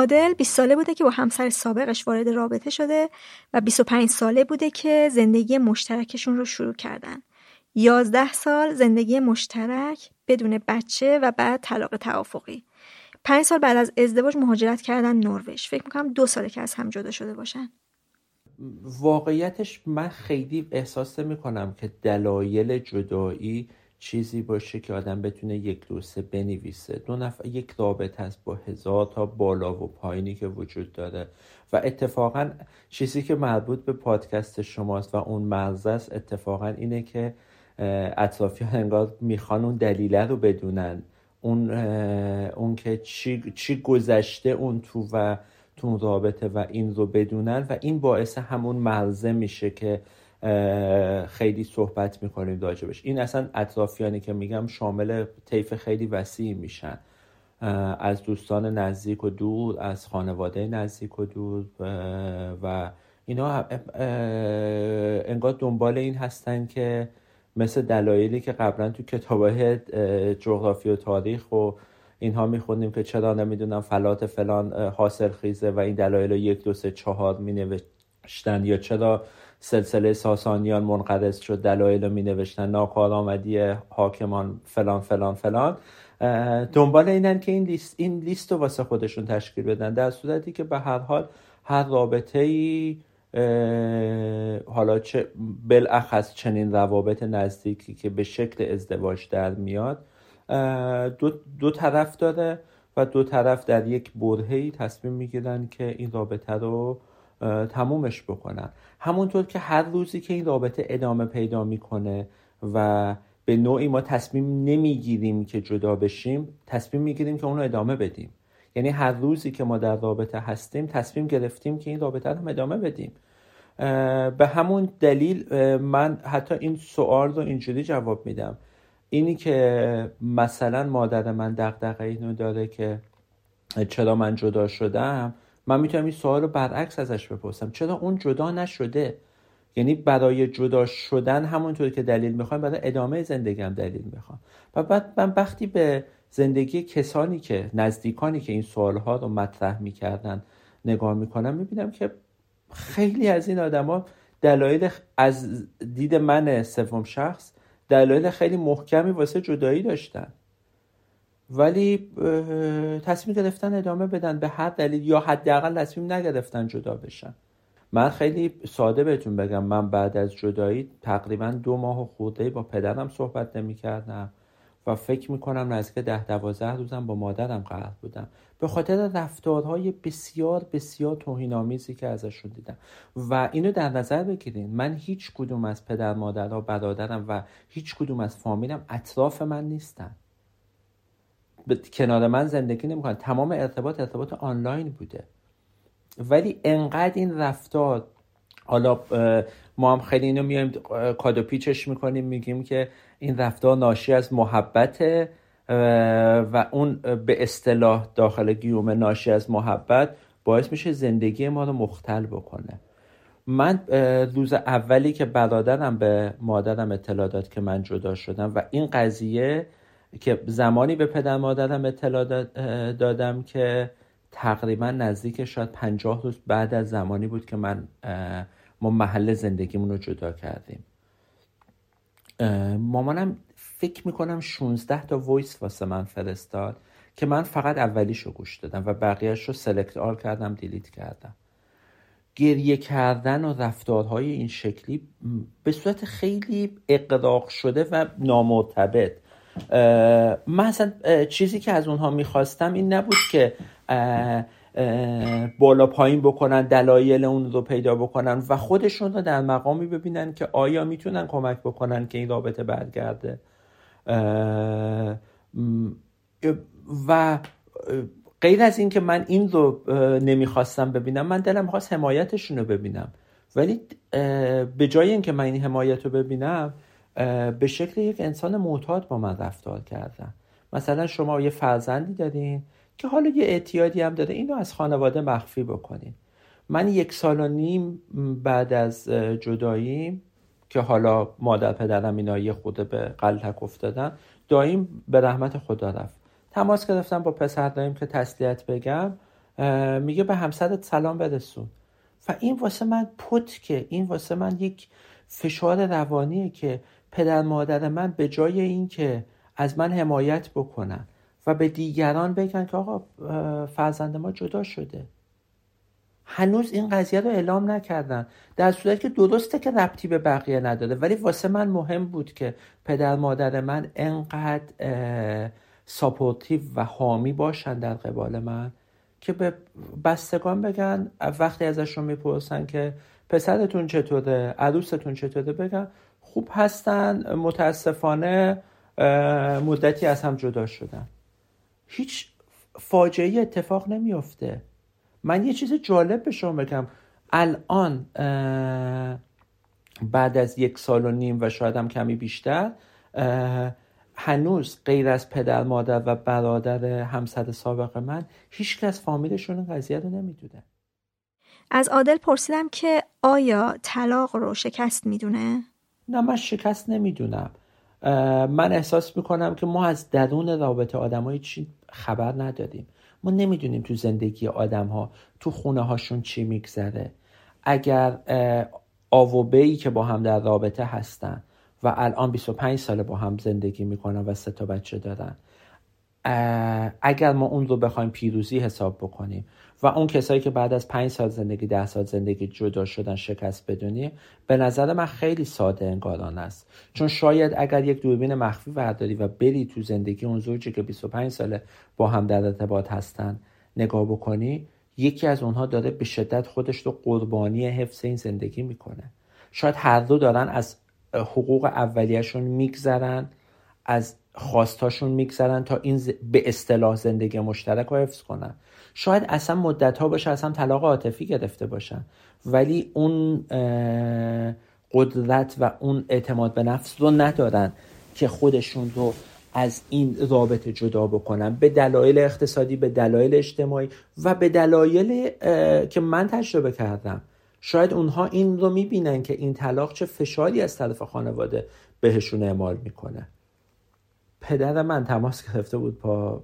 عادل 20 ساله بوده که با همسر سابقش وارد رابطه شده و 25 ساله بوده که زندگی مشترکشون رو شروع کردن. 11 سال زندگی مشترک بدون بچه و بعد طلاق توافقی. 5 سال بعد از ازدواج مهاجرت کردن نروژ. فکر می‌کنم دو ساله که از هم جدا شده باشن. واقعیتش من خیلی احساس نمی کنم که دلایل جدایی چیزی باشه که آدم بتونه یک دوسته بنویسه. دو نفر یک رابطه هست با هزار تا بالا و پایینی که وجود داره. و اتفاقا چیزی که مربوط به پادکست شماست و اون مرزه است اتفاقا اینه که اطرافیان انگار می‌خوان اون دلیله رو بدونن. اون, اون که چی, چی گذشته اون تو و تو رابطه و این رو بدونن و این باعث همون مرزه میشه که خیلی صحبت می‌کنیم راجبش. این اصلا اطرافیانی که میگم شامل طیف خیلی وسیع میشن. از دوستان نزدیک و دور از خانواده نزدیک و دور و اینا انگار دنبال این هستن که مثل دلایلی که قبلا تو کتابای جغرافی و تاریخ و اینها میخوندیم که چرا نمی‌دونم فلات فلان حاصل خیزه و این دلایل یک دو سه چهار می نوشتن یا چرا سلسله ساسانیان منقرض شد دلایل رو می نوشتن ناکارآمدی حاکمان فلان فلان فلان. دنبال اینن که این لیست این لیست رو واسه خودشون تشکیل بدن در صورتی که به هر حال هر رابطه ای حالا چه بالاخص چنین روابط نزدیکی که به شکل ازدواج در میاد دو, دو طرف داره و دو طرف در یک برهی تصمیم می‌گیرن که این رابطه رو تمومش بکنن. همونطور که هر روزی که این رابطه ادامه پیدا می‌کنه و به نوعی ما تصمیم نمی‌گیریم که جدا بشیم تصمیم می‌گیریم که اونو ادامه بدیم. یعنی هر روزی که ما در رابطه هستیم تصمیم گرفتیم که این رابطه رو ادامه بدیم. به همون دلیل من حتی این سوال رو اینجوری جواب میدم. اینی که مثلا مادر من دقدقه اینو داره که چرا من جدا شدم من می‌تونم این سوال رو برعکس ازش بپرسم. چرا اون جدا نشده؟ یعنی برای جدا شدن همونطور که دلیل می‌خوام برای ادامه زندگیم دلیل می‌خوام. و بعد من وقتی به زندگی کسانی که نزدیکانی که این سوالها رو مطرح می‌کردن نگاه می‌کنم می‌بینم که خیلی از این آدما دلایل از دید من سوم شخص دلایل خیلی محکمی واسه جدایی داشتن. ولی تصمیم گرفتن ادامه بدن به هر دلیل یا حداقل تصمیم نگرفتن جدا بشن. من خیلی ساده بهتون بگم من بعد از جدایی تقریبا دو ماه و خورده با پدرم صحبت نمی کردم و فکر می‌کنم نزدیک ده دوازده روزم با مادرم قرار بودم. به خاطر رفتارهای بسیار بسیار توهینآمیزی که ازشون دیدم. و اینو در نظر بگیرین من هیچ کدوم از پدر مادرها برادرم و هیچ کدوم از فامیلم اطراف من نیستن. کنار من زندگی نمی‌کنن. تمام ارتباط ارتباط آنلاین بوده. ولی انقدر این رفتار حالا ما هم خیلی اینو میایم کادو پیچش می‌کنیم میگیم که این رفتار ناشی از محبت و اون به اصطلاح داخل گیوم ناشی از محبت باعث میشه زندگی ما رو مختل بکنه. من روز اولی که برادرم به مادرم اطلاع داد که من جدا شدم و این قضیه که زمانی به پدر مادرم اطلاع دادم که تقریبا نزدیک شاید پنجاه روز بعد از زمانی بود که من ما محل زندگیمون رو جدا کردیم. مامانم فکر می‌کنم 16 تا voice واسه من فرستاد که من فقط اولیشو گوش دادم و بقیهش رو select all کردم delete کردم. گریه کردن و رفتارهای این شکلی به صورت خیلی اقراق شده و نامرتبط. من اصلا چیزی که از اونها می‌خواستم این نبود که بالا پایین بکنن دلایل اون رو پیدا بکنن و خودشون رو در مقامی ببینن که آیا می‌تونن کمک بکنن که این رابطه برگرده. و غیر از اینکه من این رو نمی‌خواستم ببینم من دلم خواست حمایتشون رو ببینم. ولی به جای اینکه من این حمایت رو ببینم به شکل یک انسان معتاد با من رفتار کردن. مثلا شما یه فرزندی دارین که حالا یه اعتیادی هم داره اینو از خانواده مخفی بکنین. من یک سال و نیم بعد از جداییم که حالا مادر پدرم اینا یه خود به قلتک افتادن دایم به رحمت خدا رفت. تماس گرفتم با پسر دایم که تسلیت بگم میگه به همسرت سلام برسون. و این واسه من پت که این واسه من یک فشار روانیه که پدر مادر من به جای اینکه از من حمایت بکنن و به دیگران بگن که آقا فرزند ما جدا شده. هنوز این قضیه رو اعلام نکردن. در صورتی که درسته که ربطی به بقیه نداره ولی واسه من مهم بود که پدر مادر من انقدر ساپورتیو و حامی باشن در قبال من که به بستگان بگن وقتی ازشون می‌پرسن که پسرتون چطوره عروستون چطوره بگن خوب هستن متاسفانه مدتی از هم جدا شدن. هیچ فاجعه اتفاق نمیافته. من یه چیز جالب به شما بگم. الان بعد از یک سال و نیم و شاید هم کمی بیشتر هنوز غیر از پدر مادر و برادر همسر سابق من هیچ کس فامیلشون این قضیه رو نمی‌دونه. از عادل پرسیدم که آیا طلاق رو شکست می‌دونه؟ نه من شکست نمی‌دونم. من احساس می‌کنم که ما از درون رابطه آدمایی چی خبر نداریم. ما نمی‌دونیم تو زندگی آدم ها تو خونه هاشون چی میگذره. اگر آوبهی که با هم در رابطه هستن و الان 25 ساله با هم زندگی می‌کنن و سه تا بچه دارن اگر ما اون رو بخوایم پیروزی حساب بکنیم و اون کسایی که بعد از پنج سال زندگی ده سال زندگی جدا شدن شکست بدونیم به نظر من خیلی ساده انگاران است. چون شاید اگر یک دوربین مخفی برداری و بری تو زندگی اون زوجی که 25 ساله با هم در ارتباط هستن نگاه بکنی یکی از اونها داره به شدت خودش رو قربانی حفظ این زندگی می‌کنه. شاید هر دو دارن از حقوق اولیهشون میگذرن از خواستاشون میگذرن تا این به اصطلاح زندگی مشترک رو حفظ کنن. شاید اصلا مدت ها باشه اصلا طلاق عاطفی گرفته باشن. ولی اون قدرت و اون اعتماد به نفس رو ندارن که خودشون رو از این رابطه جدا بکنن. به دلایل اقتصادی به دلایل اجتماعی و به دلایل که من تجربه کردم. شاید اونها این رو می‌بینن که این طلاق چه فشاری از طرف خانواده بهشون اعمال می‌کنه. پدر من تماس گرفته بود با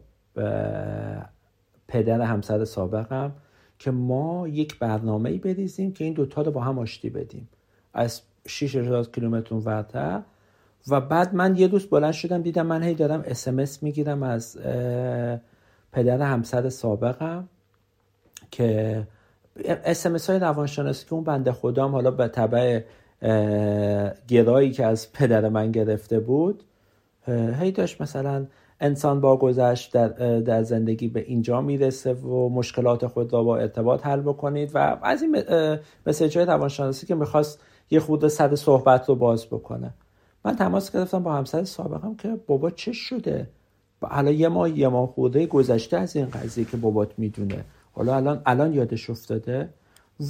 پدر همسر سابقم که ما یک برنامه ای بریزیم که این دوتا رو با هم آشتی بدیم. از 6000 کیلومتر ورتر. و بعد من یه روز بلند شدم دیدم من هی دارم اسمس می‌گیرم از پدر همسر سابقم که اسمس های روانشناسی که اون بنده خودم حالا به طبع گرایی که از پدر من گرفته بود هی داشت مثلا انسان با گذشت در, در زندگی به اینجا می‌رسه و مشکلات خود را با ارتباط حل بکنید و از این مسیج های روانشناسی که می‌خواست یه خود صد صحبت رو باز بکنه. من تماس گرفتم با همسر سابقم که بابا چه شده؟ حالا یه ماه یه ماه خورده گذشته از این قضیه که بابات می‌دونه. حالا الان الان یادش افتاده.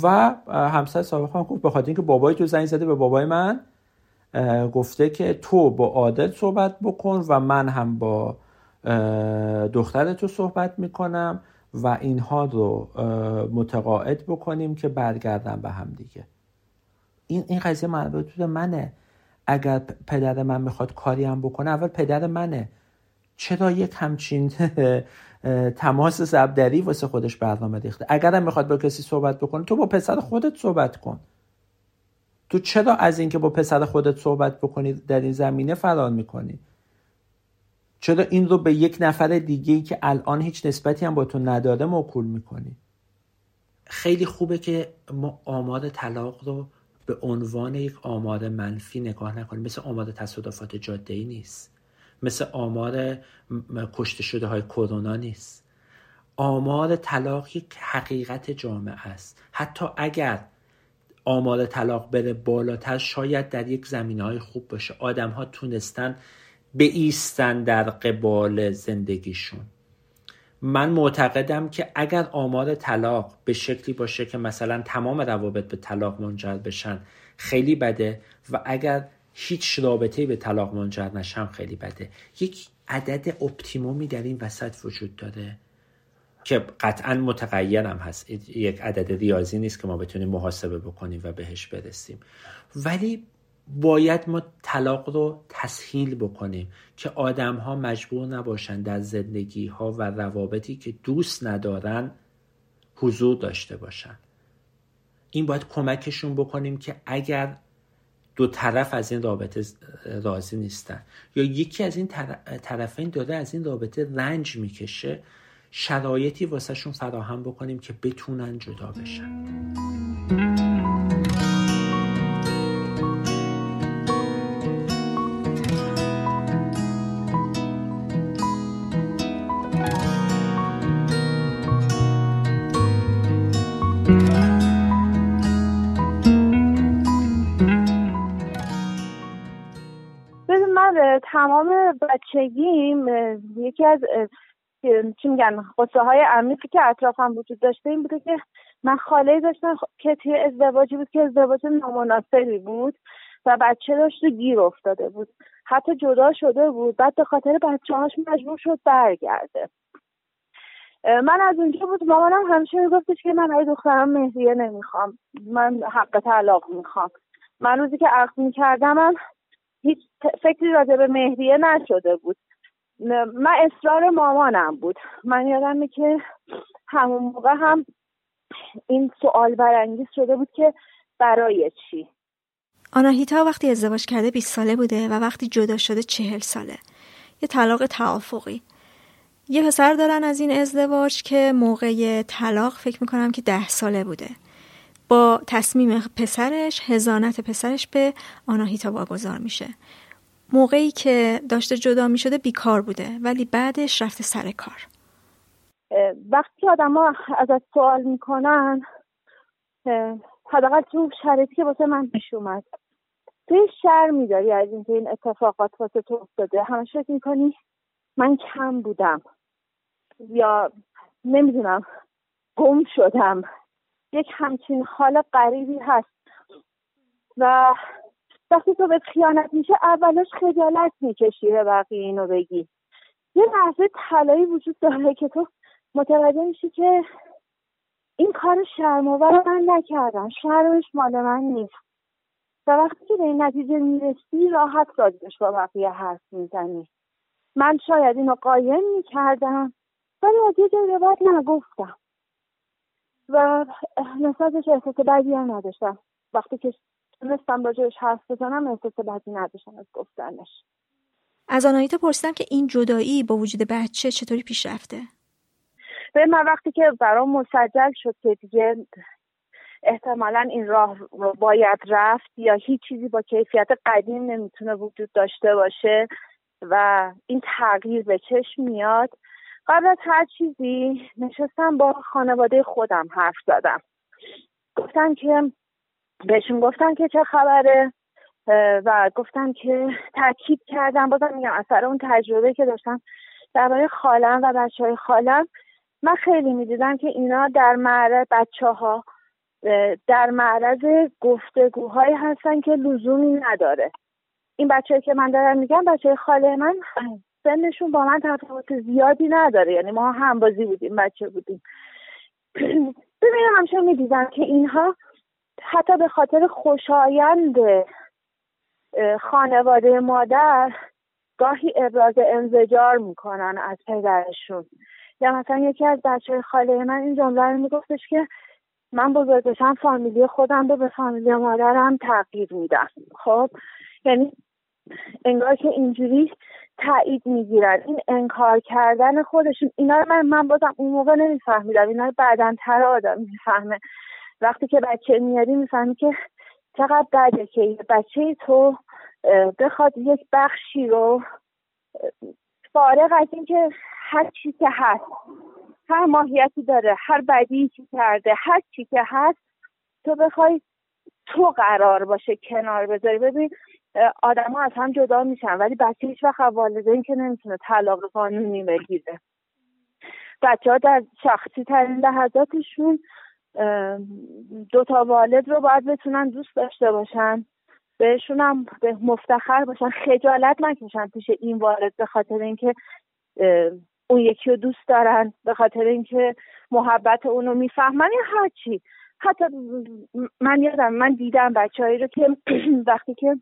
و همسر سابقم گفت بخاطر اینکه بابای تو زنگ زده به بابای من گفته که تو با عادل صحبت بکن و من هم با دختر تو صحبت می‌کنم و اینها رو متقاعد بکنیم که برگردن به هم دیگه. این این قضیه مربوط به منه. اگر پدر من می‌خواد کاری هم بکنه اول پدر منه. چرا یک همچین تماس زبدری واسه خودش برنامه ریخته؟ اگر هم می‌خواد با کسی صحبت بکنه تو با پسر خودت صحبت کن. تو چرا از اینکه با پسر خودت صحبت بکنی در این زمینه فرار می‌کنی؟ چرا این رو به یک نفر دیگه که الان هیچ نسبتی هم با تو نداره موکول می‌کنی؟ خیلی خوبه که ما آمار طلاق رو به عنوان یک آمار منفی نگاه نکنیم. مثل آمار تصادفات جاده ای نیست. مثل آمار کشته شده های کرونا نیست. آمار طلاق یک حقیقت جامعه است. حتی اگر آمار طلاق بره بالاتر شاید در یک زمینه های خوب باشه. آدم ها تونستن ایستن در قبال زندگیشون. من معتقدم که اگر آمار طلاق به شکلی باشه که مثلا تمام روابط به طلاق منجر بشن خیلی بده و اگر هیچ رابطه‌ای به طلاق منجر نشم خیلی بده. یک عدد اپتیمومی در این وسط وجود داره. که قطعا متغیرم هست. یک عدد ریاضی نیست که ما بتونیم محاسبه بکنیم و بهش برسیم. ولی باید ما طلاق رو تسهیل بکنیم که آدم ها مجبور نباشن در زندگی ها و روابطی که دوست ندارن حضور داشته باشن. این باید کمکشون بکنیم که اگر دو طرف از این رابطه راضی نیستن یا یکی از این طرفین داره از این رابطه رنج می‌کشه شرایطی واسهشون فراهم بکنیم که بتونن جدا بشن. تمام بچگیم یکی از چی میگن قصه های عمیقی که اطرافم وجود داشته این بوده که من خاله داشتم که توی ازدواجی بود که ازدواج نامناسبی بود و بچه داشت و گیر افتاده بود. حتی جدا شده بود. بعد به خاطر بچه هاش مجبور شد برگرده. من از اونجا بود مامانم همیشه میگفتش که من ای دخترم مهریه نمی‌خوام. من حق طلاق می‌خوام. من روزی که عقد می‌کردم هیچ فکری راجع به مهریه نشده بود. من اصرار مامانم بود. من یادمه که همون موقع هم این سوال برانگیز شده بود که برای چی؟ آناهیتا وقتی ازدواج کرده 20 ساله بوده و وقتی جدا شده چهل ساله. یه طلاق توافقی. یه پسر دارن از این ازدواج که موقع طلاق فکر می‌کنم که ده ساله بوده. با تصمیم پسرش هزانت پسرش به آناهیتا واگذار میشه. موقعی که داشته جدا می‌شده بیکار بوده ولی بعدش رفته سر کار. وقتی آدم ها ازت سوال می‌کنن حداقل تو شرایطی که واسه من پیش اومد توی شر میداری از اینکه این اتفاقات واسه تو افتاده؟ همش فکر می‌کنی من کم بودم؟ یا نمی‌دونم گم شدم؟ یک همچین حال غریبی هست. و وقتی تو به خیانت میشه اولش خجالت می‌کشی به بقیه اینو بگی. یه لحظه طلایی وجود داره که تو متوجه میشی که این کار شرمآور من نکردم. شرمش مال من نیست. و وقتی که به این نتیجه می‌رسی راحت راجبش با بقیه حرف می‌زنی. من شاید اینو قایم می‌کردم ولی از یه جای بعد نگفتم. و نسبتش احساس بدی هم نداشتم. وقتی که تونستم راجبش حرف بزنم احساس بدی نداشتم از گفتنش. از آنایتا پرسیدم که این جدایی با وجود بچه چطوری پیش رفته؟ به من وقتی که برام مسجل شد که دیگه احتمالا این راه رو باید رفت یا هیچ چیزی با کیفیت قدیم نمی‌تونه وجود داشته باشه و این تغییر به چشم میاد قبل از هر چیزی نشستم با خانواده خودم حرف زدم. گفتن که بهشون گفتن که چه خبره و گفتن که تاکید کردم. بازم میگم اثر اون تجربه که داشتم درباره خالم و بچه های خالم من خیلی می‌دیدم که اینا در معرض بچه ها در معرض گفتگوهایی هستن که لزومی نداره. این بچه که من دارم میگم بچه خاله من سنشون با من تفاوت زیادی نداره. یعنی ما هم بازی بودیم بچه بودیم. ببینم همشه می‌دیدم که اینها حتی به خاطر خوشایند خانواده مادر گاهی ابراز انزجار می‌کنن از پدرشون. یا مثلا یکی از بچه خاله من این جمله رو میگفتش که من بزرگشم فامیلی خودم رو به فامیلی مادرم تغییر میدم. خب؟ یعنی انگار که اینجوری تایید می‌گیرن. این انکار کردن خودشون اینا رو من من بازم اون موقع نمیفهمیدم. اینا رو بعدا تر آدم می‌فهمه. وقتی که بچه میاری می‌فهمی که چقدر بده که بچه تو بخواد یک بخشی رو فارغ از اینکه هر چی که هست هر ماهیتی داره هر بدی که کرده هر چی که هست تو بخوای تو قرار باشه کنار بذاری. ببین آدم ها از هم جدا میشن ولی بچه هیچ وقت والدین که نمی‌تونه طلاق قانونی بگیره. بچه ها در شخصی ترین لحظاتشون دو تا والد رو باید بتونن دوست داشته باشن. بهشون هم به مفتخر باشن. خجالت نکشن پیش این والد به خاطر اینکه اون یکی رو دوست دارن به خاطر اینکه محبت اونو می‌فهمن. یا هرچی حتی من یادم من دیدم بچههایی رو که وقتی که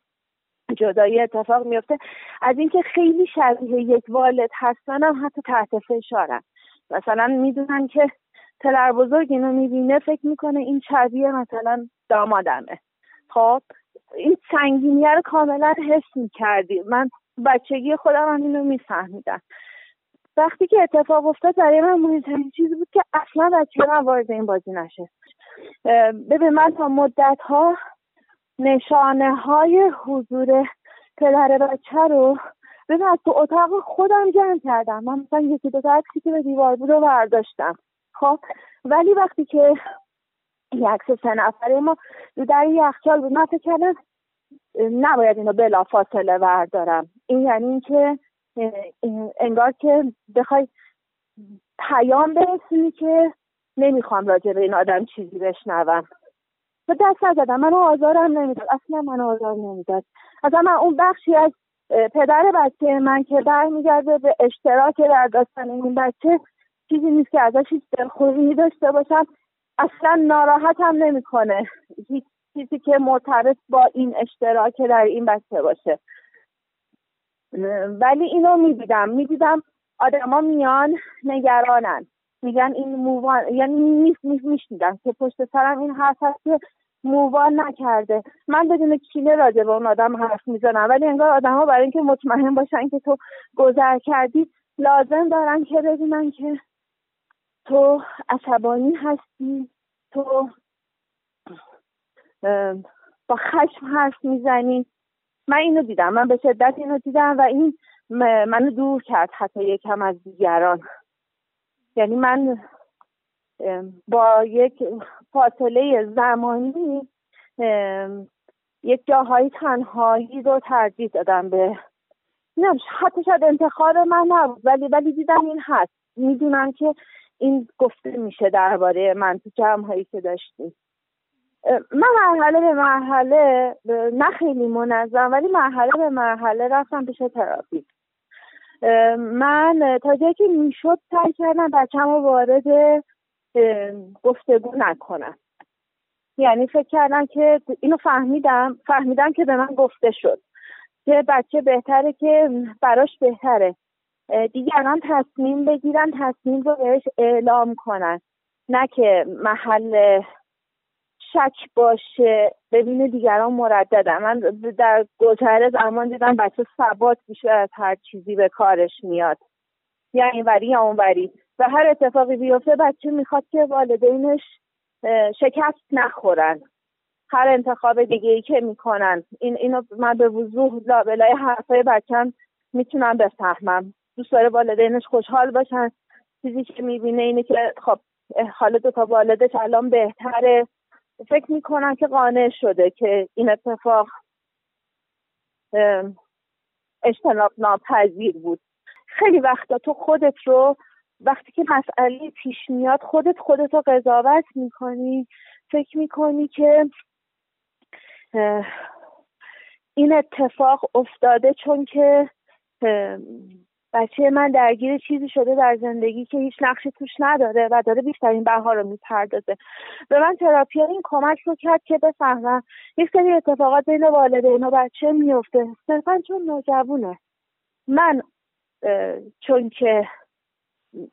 جدایی اتفاق میفته از اینکه خیلی شبیه یک والد هستن هم حتی تحت فشارن. مثلا می‌دونن که پدر بزرگ اینو می‌بینه فکر می‌کنه این شبیه مثلا دامادمه. خب این سنگینیه رو کاملا حس می‌کردی. من بچگی خودم هم اینو میفهمیدم. وقتی که اتفاق افتاد برای من مهمترین چیزی بود که اصلا بچه من وارد این بازی نشه ببین من تا مدت ها نشانه های حضور پدر بچه رو ببین از تو اتاق خودم جمع کردم. من مثلا یکی دو تا که به دیوار بود رو برداشتم خب ولی وقتی که عکس سه نفره ما در یخچال بود من فکر کردم نباید اینو بلا فاصله بردارم این یعنی اینکه انگار که بخوای پیام برسونی که نمی‌خوام راجع به این آدم چیزی بشنوم. و دست نزدم منو آزارم نمی‌داد. اصلا منو آزار نمی‌داد. اصلا من اون بخشی از پدر بچه من که برمیگرده به اشتراک در داستان این بچه چیزی نیست که ازش هیچ دلخوری داشته باشم. اصلا ناراحتم نمی‌کنه. هیچ چیزی که مرتبط با این اشتراک در این بچه باشه. ولی اینو می‌دیدم. می‌دیدم آدما میان نگرانن. میگن این مووان یعنی میشنیدم که پشت سرم این حرف هست که مووان نکرده. من بدون کینه راجع به اون آدم حرف می‌زنم. ولی انگار آدم ها برای اینکه مطمئن باشن که تو گذر کردی لازم دارن که ببینن که تو عصبانی هستی؟ تو با خشم حرف می‌زنی؟ من اینو دیدم من به شدت اینو دیدم و این منو دور کرد حتی یکم از دیگران. یعنی من با یک فاصله زمانی یک جاهای تنهایی رو ترجیح دادم به نه حتی شاید انتخاب من نبود ولی ولی دیدم این هست. می‌دونم که این گفته میشه درباره من تو جمع هایی که داشتیم من مرحله به مرحله نه خیلی منظم ولی مرحله به مرحله رفتم پیش تراپی من تا جایی که می‌شد سعی کردم بچم رو وارد گفتگو نکنم. یعنی فکر کردم که اینو فهمیدم فهمیدم که به من گفته شد. که بچه بهتره که براش بهتره. دیگران تصمیم بگیرن تصمیم رو بهش اعلام کنن. نه که محل شک باشه ببینه دیگران مرددن. من در گذر زمان دیدم بچه ثبات میشه از هر چیزی به کارش میاد. یا اینوری یا اونوری. و هر اتفاقی بیفته بچه می‌خواد که والدینش شکست نخورن. هر انتخاب دیگه ای که می‌کنن. این اینو من به وضوح لابلای حرفای بچم می‌تونم بفهمم. دوست داره والدینش خوشحال باشن. چیزی که می‌بینه اینه که خب حال دو تا والدش الان بهتره. فکر می‌کنن که قانع شده که این اتفاق اجتناب ناپذیر بود. خیلی وقتا تو خودت رو وقتی که مسئله پیش میاد خودت خودت رو قضاوت می‌کنی. فکر می‌کنی که این اتفاق افتاده چون که بچه من درگیر چیزی شده در زندگی که هیچ نقشی توش نداره و داره بیشترین بها رو می‌پردازه. به من تراپی این کمک رو کرد که بفهمم یک سری اتفاقات بین والدین و بچه میفته صرفا چون نوجوونه من چون که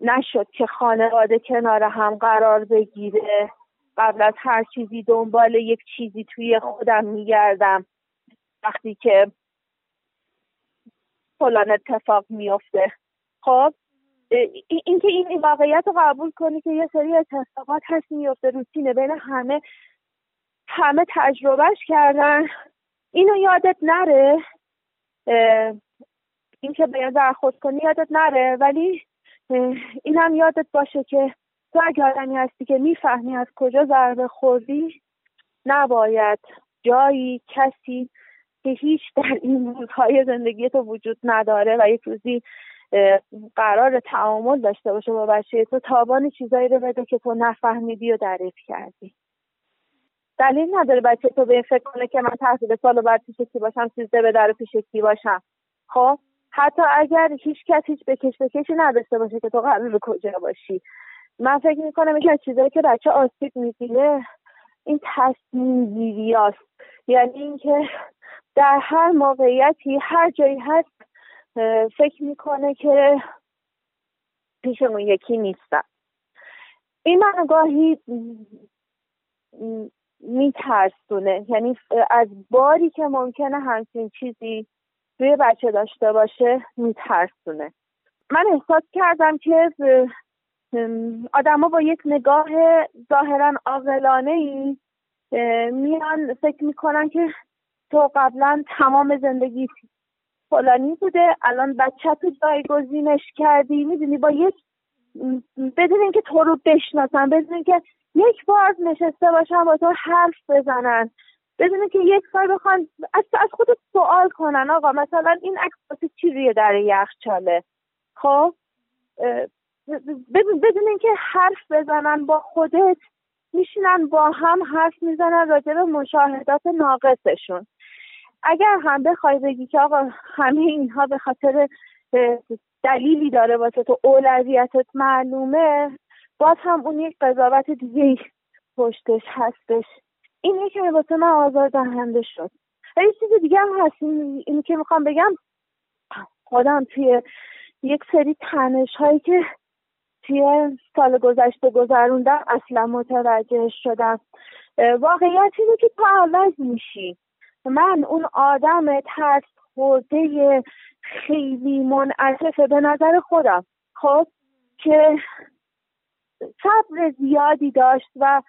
نشد که خانواده کنار هم قرار بگیره قبل از هر چیزی دنبال یک چیزی توی خودم میگردم. وقتی که فلان اتفاق میفته. خب اینکه این, واقعیت رو قبول کنی که یه سری اتفاقات هست میفته روتینه بین همه همه تجربهش کردن اینو یادت نره؟ اینکه به برخورد کنی یادت نره؟ ولی این هم یادت باشه که تو اگه آدمی هستی که می‌فهمی از کجا ضربه خوردی نباید جایی کسی که هیچ در این روزهای زندگی تو وجود نداره و یک روزی قرار تعامل داشته باشه با بچه تو تابان چیزایی رو بده که تو نفهمیدی و دریق کردی. دلیل نداره بچه تو به فکر کنه که من تحصیل سال بعد پیش کی باشم سیزده به در پیش کی باشم. خب حتی اگر هیچ کس هیچ بکش بکشی نداشته باشه که تو قرار کجا باشی. من فکر می‌کنم یکی از چیزایی که بچه آسیب می‌بینه این تصمیم گیری یعنی اینکه در هر موقعیتی هر جایی هست فکر می‌کنه که پیش اون یکی نیستم این من گاهی میترسونه. یعنی از باری که ممکنه همچین چیزی روی بچه داشته باشه میترسونه. من احساس کردم که آدما با یک نگاه ظاهرا عاقلانه ای میان فکر می‌کنن که تو قبلا تمام زندگی فلانی بوده الان بچه تو جایگزینش کردی می‌دونی با یک بدون اینکه تو رو بشناسن بدون اینکه یک بار نشسته باشن با تو حرف بزنن بدون که یک بار بخوان از, از خودت سوال کنن. آقا مثلا این عکس چی روی در یخچاله خب؟ بدون اینکه حرف بزنن با خودت میشینن با هم حرف می‌زنن راجع به مشاهدات ناقصشون. اگر هم بخوای بگی که آقا همه اینها به خاطر دلیلی داره واسه تو اولویتت معلومه باز هم اون یک قضاوت دیگه پشتش هستش. این یکی واسه من آزار دهنده شد. و یه چیز دیگه هم هست. این, که می‌خوام بگم خودم توی یک سری تنش هایی که توی سال گذشته گذروندم اصلا متوجه شدم. واقعیت اینه که تو عوض میشی. من اون آدم ترس خورده خیلی منعطفه به نظر خودم. خب که صبر زیادی داشت و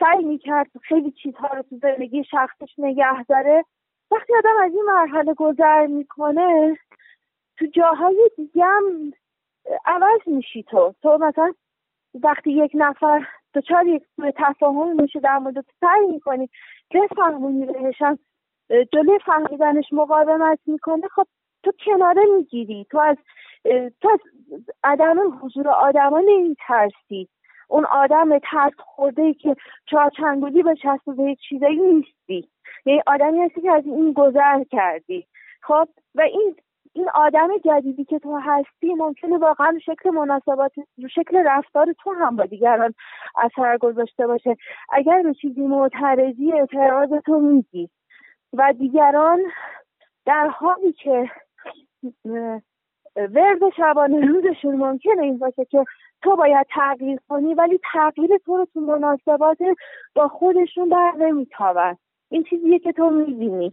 سعی می‌کرد خیلی چیزها رو تو زندگی شخصش نگه داره. وقتی آدم از این مرحله گذر می‌کنه تو جاهای دیگه هم عوض میشی تو. تو مثلا وقتی یک نفر دچار یک سوء تفاهم میشه در مورد سعی می‌کنی بفهمونی بهشم. جلوی فهمیدنش مقاومت می‌کنه. خب تو کناره می‌گیری. تو از تو از عدم حضور آدما نمیترسی. اون آدم ترس خورده ای که چهارچنگولی به چسب به یک چیزایی نیستی. یعنی آدمی هستی که از این گذر کردی. خب و این این آدم جدیدی که تو هستی ممکنه واقعا شکل مناسبات رو شکل رفتار تو هم با دیگران اثر گذاشته باشه. اگر به چیزی معترضی اعتراض تو میگی و دیگران در حالی که ورد شبانه روزشون ممکنه این باشه که تو باید تغییر کنی ولی تغییر تو رو تو مناسبات با خودشون در نمیتابن. این چیزیه که تو می‌بینی.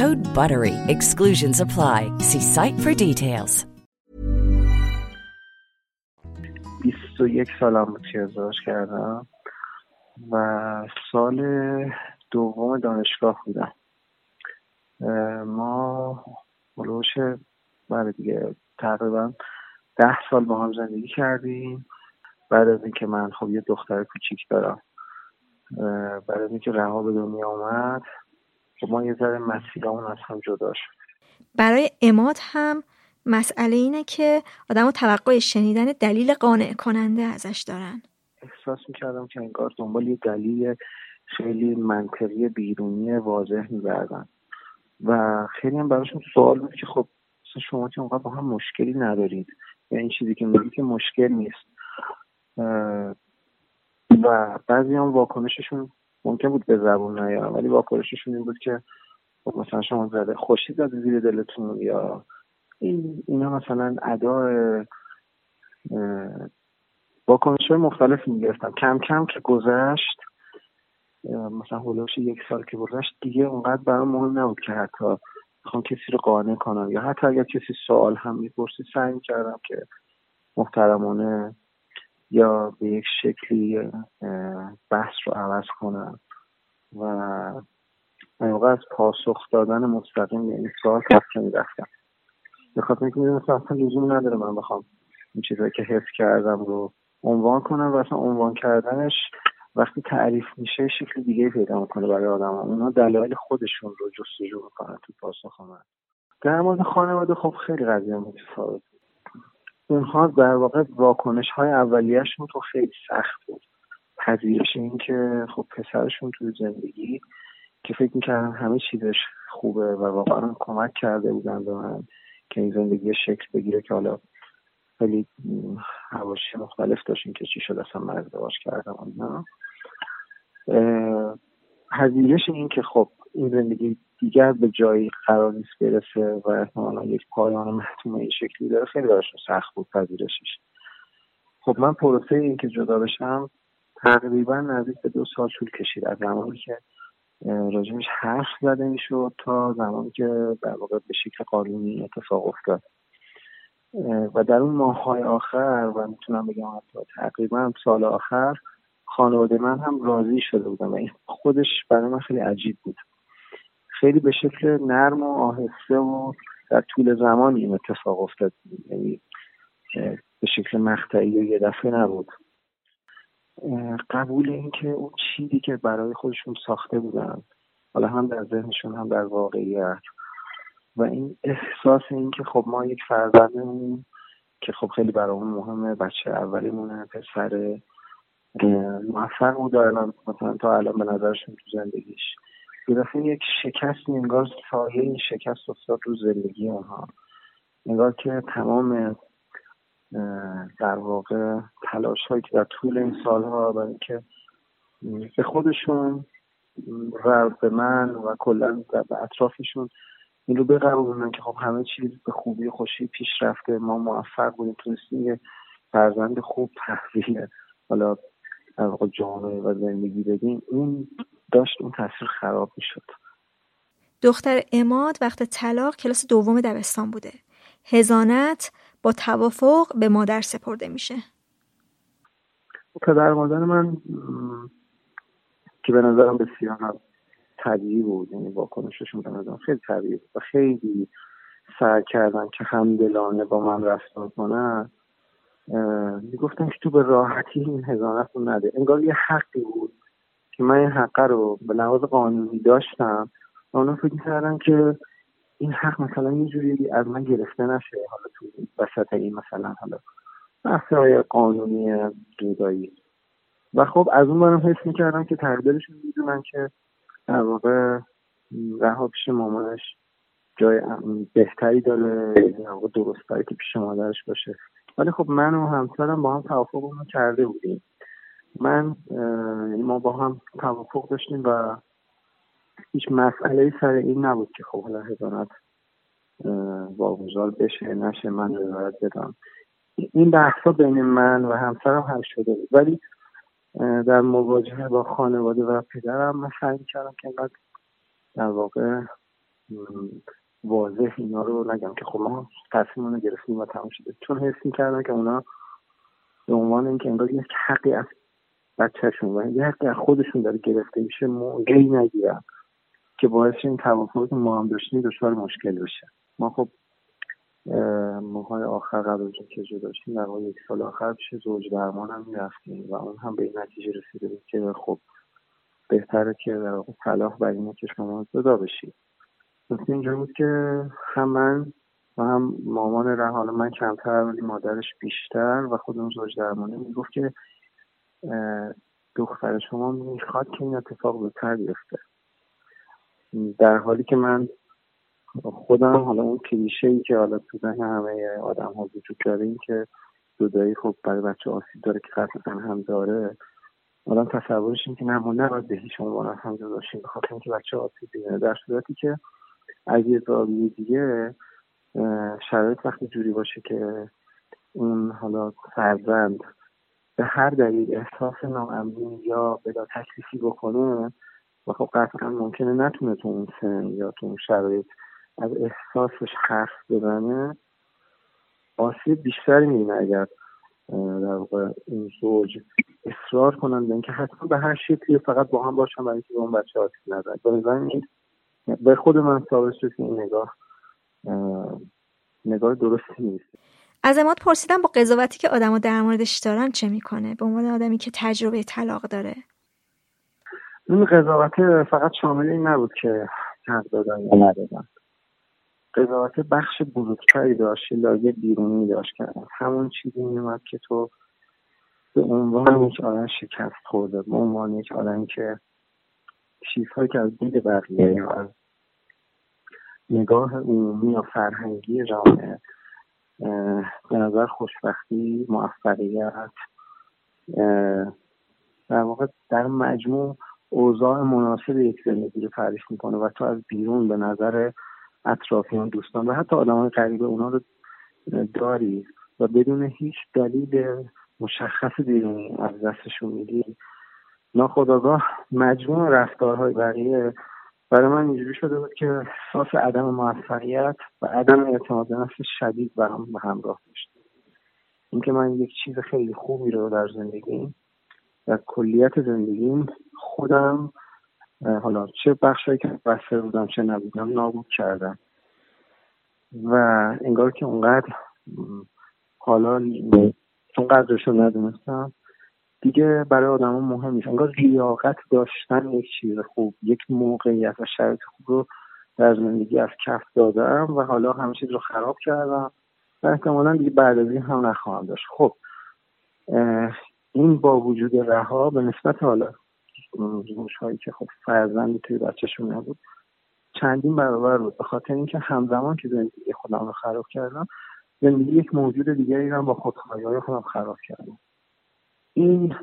Code BUTTERY. Exclusions apply. See site for details. 21 سالم بود که ازدواج کردم و سال دوم دانشگاه بودم ما ملوش بعد دیگه تقریبا ده سال با هم زندگی کردیم بعد از اینکه من خب یه دختر کوچیک دارم بعد از اینکه رها به دنیا آمد خب ما یه ذره مسیرمون از هم جدا شد. برای اماد هم مسئله اینه که آدم توقع شنیدن دلیل قانع کننده ازش دارن. احساس می‌کردم که انگار دنبال یه دلیل خیلی منطقی بیرونی واضح میبردن و خیلی هم براشون سوال بود که خب شما که اونقدر با هم مشکلی ندارید. یا این چیزی که میگی که مشکل نیست. و بعضی هم واکنششون ممکن بود به زبون نیارم ولی واکنششون این بود که خب مثلا شما زده خوشی زده زیر دلتون یا این اینا مثلا ادا واکنش مختلف می‌گرفتم کم کم که گذشت مثلا هلوش یک سال که گذشت دیگه اونقدر برام مهم نبود که حتی بخوام کسی رو قانع کنم یا حتی اگر کسی سوال هم می‌پرسی سعی کردم که محترمانه یا به یک شکلی بحث رو عوض کنم و من از پاسخ دادن مستقیم یعنی سوال کسی می‌رفتم. به خاطر اینکه می‌دونستم اصلا لزوم نداره من بخوام این چیزایی که حس کردم رو عنوان کنم و اصلا عنوان کردنش وقتی تعریف میشه شکل دیگه پیدا می‌کنه برای آدم هم. اونا دلایل خودشون رو جستجو می‌کنن تو پاسخ من. در مورد خانواده خب خیلی قضیه متفاوت اونها در واقع واکنش های اولیهشون تو خیلی سخت بود. پذیرش این که خب پسرشون توی زندگی که فکر می‌کردم همه چیزش خوبه و واقعا کمک کرده بودن به من که این زندگی شکل بگیره که حالا خیلی حواشی مختلف داشتیم که چی شد اصلا من ازدواج کردم نه پذیرش این که خب این زندگی دیگر به جایی قرار نیست برسه و احتمالا یک پایان محتوم این شکلی داره. خیلی براشون سخت بود پذیرشش. خب من پروسه این که جدا بشم تقریبا نزدیک به دو سال طول کشید. از زمانی که راجبش حرف زده می‌شد تا زمانی که در واقع به شکل قانونی اتفاق افتاد. و در اون ماههای آخر و می‌تونم بگم تقریبا سال آخر خانواده من هم راضی شده بودن و این خودش برای من خیلی عجیب بود. خیلی به شکل نرم و آهسته و در طول زمان این اتفاق افتاد. یعنی به شکل مقطعی و یه دفعه نبود. قبول اینکه اون چیزی که برای خودشون ساخته بودن حالا هم در ذهنشون هم در واقعیت. و این احساس این که خب ما یک فرزندمون که خب خیلی برامون مهمه بچه اولیمونه پسر موفق بود مثلا تا الان به نظرشون تو زندگیش یه یک شکست انگار سایه شکست افتاد رو زندگی اونها. انگار که تمام در واقع تلاش هایی که در طول این سالها برای اینکه به خودشون و به من و کلا به اطرافشون این رو بقبولونن که خب همه چیز به خوبی خوشی پیش رفته ما موفق بودیم تونستیم یه فرزند خوب تحویل حالا در واقع جامعه و زندگی بدیم اون داشت اون تاثیر خراب می‌شد. دختر اماد وقت طلاق کلاس دوم دبستان بوده. هزانت با توافق به مادر سپرده میشه. پدر مادر من که به نظرم بسیار طبیعی بود یعنی واکنششون به نظرم خیلی طبیعی بود و خیلی سعی کردن که همدلانه با من رفتار کنن. می‌گفتن که تو به راحتی این هزانت رو نده. انگار یه حقی بود که من این حقه رو به لحاظ قانونی داشتم و اونا فکر کردن که این حق مثلا یه جوری از من گرفته نشه حالا تو وسط این مثلا حالا بحث های قانونی جدایی. و خب از اون برم حس می‌کردم که تقدیرشون می‌دونن که در واقع رها پیش مامانش جای بهتری داره در واقع درستتری که پیش مادرش باشه. ولی خب من و همسرم با هم توافق رو کرده بودیم. من یعنی ما با هم توافق داشتیم و هیچ مسئله سر این نبود که خب حالا هزانت واگذار بشه نشه من رضایت بدم. این بحثا بین من و همسرم حل شده بود. ولی در مواجهه با خانواده و پدرم من سعی کردم که اینقدر در واقع واضح اینا رو نگم که خب ما تصمیم رو گرفتیم و تمام شده. چون حس می‌کردن که اونا به عنوان اینکه انگار یک حقی از بچهشون و یه حقی از خودشون داره گرفته میشه موقعی نگیرن که باعث این توافقی که ما هم داشتیم دچار مشکل بشه. ما خب ماهای آخر قبل که جدا داشتیم در یک سال آخر پیش زوج درمان هم می‌رفتیم و اون هم به این نتیجه رسیده بود که خب بهتره که در واقع صلاح بر اینه که شما جدا بشید. مثل اینجا بود که هم من و هم مامان ره حالا من کمتر ولی مادرش بیشتر و خودمون زوج درمانی می‌گفت که دختر شما می‌خواد که این اتفاق زودتر بیفته. در حالی که من خودم حالا اون کلیشه ای که حالا تو ذهن همه آدم ها وجود داره این که جدایی خب برای بچه آسیب داره که قطعا هم داره آدم تصورش این که نه ما نباید به هیچ عنوان هم جدا شیم بخاطر اینکه بچه آسیب ببینه در صورتی که از یه زاویه دیگه شرایط وقتی جوری باشه که اون حالا فرزند به هر دلیل احساس ناامنی یا بلا تکلیفی بکنه و خب قطعا ممکنه نتونه تو اون سن یا تو اون شرایط از احساسش حرف بزنه. آسیب بیشتری می‌بینه اگر در واقع این زوج اصرار کنن به اینکه حتما به هر شکلی فقط با هم باشن برای اینکه به اون بچه آسیب نزن به خود من ثابت شد که این نگاه نگاه درستی نیست. از اماد پرسیدم با قضاوتی که آدما در موردش دارن چه می‌کنه؟ به عنوان آدمی که تجربه طلاق داره. این قضاوت فقط شامل این نبود که حق دادن یا ندادن. قضاوت بخش بزرگتری داشت لایه بیرونی داشت که همون چیزی میومد که تو به عنوان یک آدم شکست خورده به عنوان یک آدمی که چیزهایی که از دید بقیه یا از نگاه عمومی یا فرهنگی جامعه به نظر خوشبختی موفقیت در واقع در مجموع اوضاع مناسب یک زندگی رو تعریف می‌کنه و تو از بیرون به نظر اطرافیان دوستان و حتی آدمان قریب اونا رو داری و بدون هیچ دلیل مشخص بیرونی از دستشون میدی. ناخداگاه مجموع رفتارهای بقیه برای من اینجوری شده بود که احساس عدم موفقیت و عدم اعتماد نفس شدید برام به همراه داشت. اینکه من یک چیز خیلی خوبی رو در زندگیم و کلیت زندگیم خودم حالا چه بخشهایی که بسته بودم چه نبودم نابود کردم. و انگار که اونقدر حالا چون قدرش رو ندونستم دیگه برای آدم مهم نیست. انگار لیاقت داشتن یک چیز خوب یک موقعیت و شرایط خوب رو در زندگی از کف دادم و حالا همه چیز رو خراب کردم و احتمالا دیگه بعد از این هم نخواهم داشت. خب این با وجود رها به نسبت حالا روش هایی که خب فرزندی توی بچهشون نبود چندین برابر بود. به خاطر اینکه همزمان که زندگی خودم رو خراب کردم زندگی یک موجود دیگری رو با خودخواهی های خودم خراب کردم. این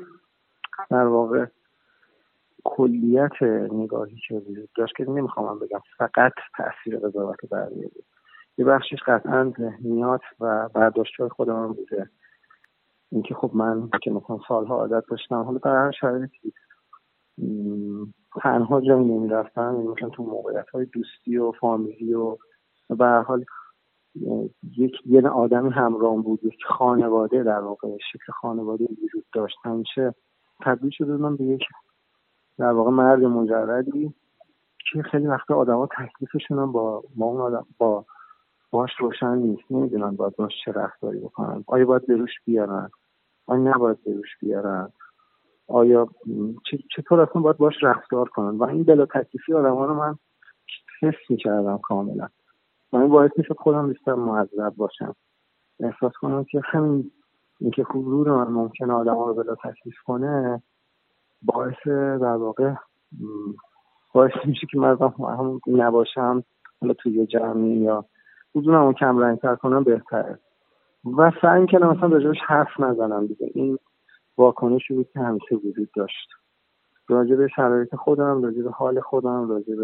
در واقع کلیت نگاهی که وجود داشت که نمی‌خوام بگم فقط تاثیر قضاوت بقیه بود یه بخشش قطعا ذهنیات و برداشت های خودم بوده. اینکه خب من که مثلا سالها عادت داشتم حالا در هر شرایطی تنها جایی نمی‌رفتم یعنی مثلا تو موقعیت های دوستی و فامیلی و به حال یک یه آدمی همراه بود یک خانواده در واقع شکل خانواده وجود داشت. همیشه تبدیل شده من به یک در واقع مرد مجردی که خیلی وقتا آدما تکلیفشون با با اون آدم با باش روشن نیست. نمی‌دونن باید باش چه رفتاری بکنن. آیا باید به روش بیارن؟ آیا نباید به روش بیارن؟ آیا چطور اصلا باید باش رفتار کنن؟ و این بلا تکلیفی آدم رو من حس می‌کردم کاملا. این باعث می‌شد خودم بیشتر معذب باشم. احساس کنم که همین اینکه حضور من ممکنه آدم رو بلا تکلیف کنه باعث در واقع باعث میشه که من هم نباشم حالا توی جمعی یا حضورم رو کم رنگتر کنم بهتره. و سعی کردم مثلا راجبش حرف نزنم دیگه. این واکنشی بود که همیشه وجود داشت. راجع به شرایط خودم راجع به حال خودم راجع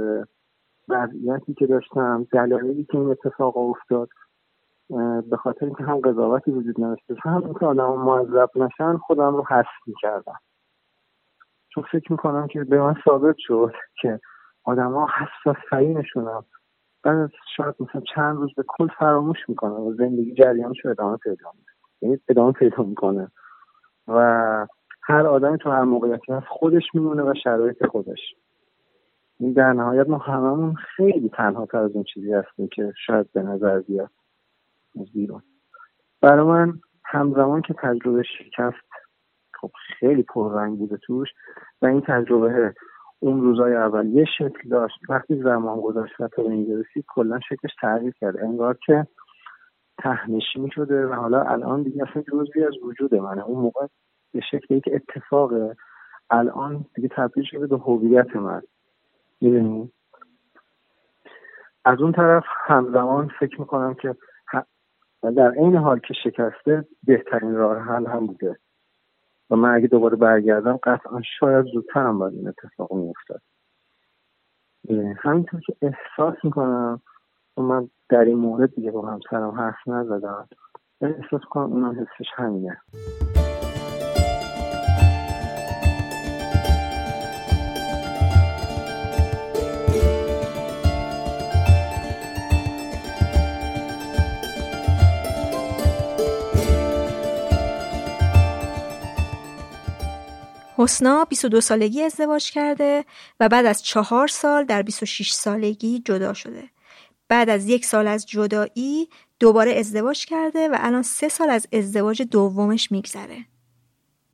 وضعیتی که داشتم دلایلی که این اتفاق افتاد به خاطر اینکه هم قضاوتی وجود نداشته هم اینکه آدم معذب نشن خودم رو حس می‌کردم. چون فکر می‌کنم که به من ثابت شد که آدما حساس ترینشونم بعد شاید مثلا چند روز به کل فراموش می‌کنه و زندگی جریانش رو ادامه پیدا می‌کنه. یعنی ادامه پیدا می‌کنه. و هر آدمی تو هر موقعیتی هست خودش میمونه و شرایط خودش. در نهایت ما هممون خیلی تنها تر از اون چیزی هستیم که شاید به نظر بیاد از بیرون. برای من همزمان که تجربه شکست خب خیلی پررنگ بوده توش و این تجربه اون روزای اول یه شکل داشت. وقتی زمان گذاشت و تا به اینجا رسید کلا شکلش تغییر کرد. انگار که تهنشی شده و حالا الان دیگه اصلا جزوی از وجود منه. اون موقع به شکلی که اتفاق الان دیگه تبدیل شده به هویت من. می‌دونی؟ از اون طرف همزمان فکر می‌کنم که در این حال که شکسته بهترین راه حل هم بوده. و من اگه دوباره برگردم قطعا شاید زودتر هم باید این اتفاق میافتاد. همینطور که احساس می‌کنم و من در این مورد دیگه با همسرم حرف نزدم احساس کنم اونم حسش همینه. حسنا 22 سالگی ازدواج کرده و بعد از چهار سال در 26 سالگی جدا شده. بعد از یک سال از جدایی دوباره ازدواج کرده و الان سه سال از ازدواج دومش میگذره.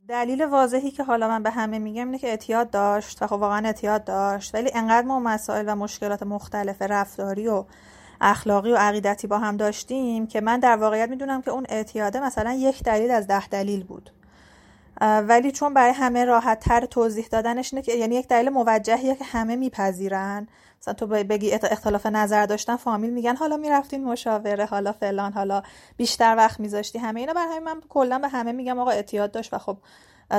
دلیل واضحی که حالا من به همه میگم اینه که اعتیاد داشت و خب واقعا اعتیاد داشت ولی انقدر ما مسائل و مشکلات مختلف رفتاری و اخلاقی و عقیدتی با هم داشتیم که من در واقعیت می‌دونم که اون اعتیاده مثلا یک دلیل از ده دلیل بود ولی چون برای همه راحت تر توضیح دادنش اینه که یعنی یک دلیل موجهیه که همه میپذیرن. مثلا تو بگی اختلاف نظر داشتن فامیل میگن حالا می‌رفتین مشاوره حالا فلان حالا بیشتر وقت میذاشتی همه اینا. برای من کلا به همه میگم آقا اعتیاد داشت و خب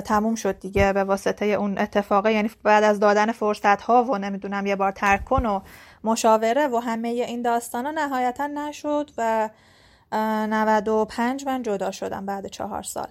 تموم شد دیگه به واسطه اون اتفاقه. یعنی بعد از دادن فرصت ها و نمی‌دونم یه بار ترک کن و مشاوره و همه این داستان ها نهایتا نشد و 95 من جدا شدم بعد چهار سال.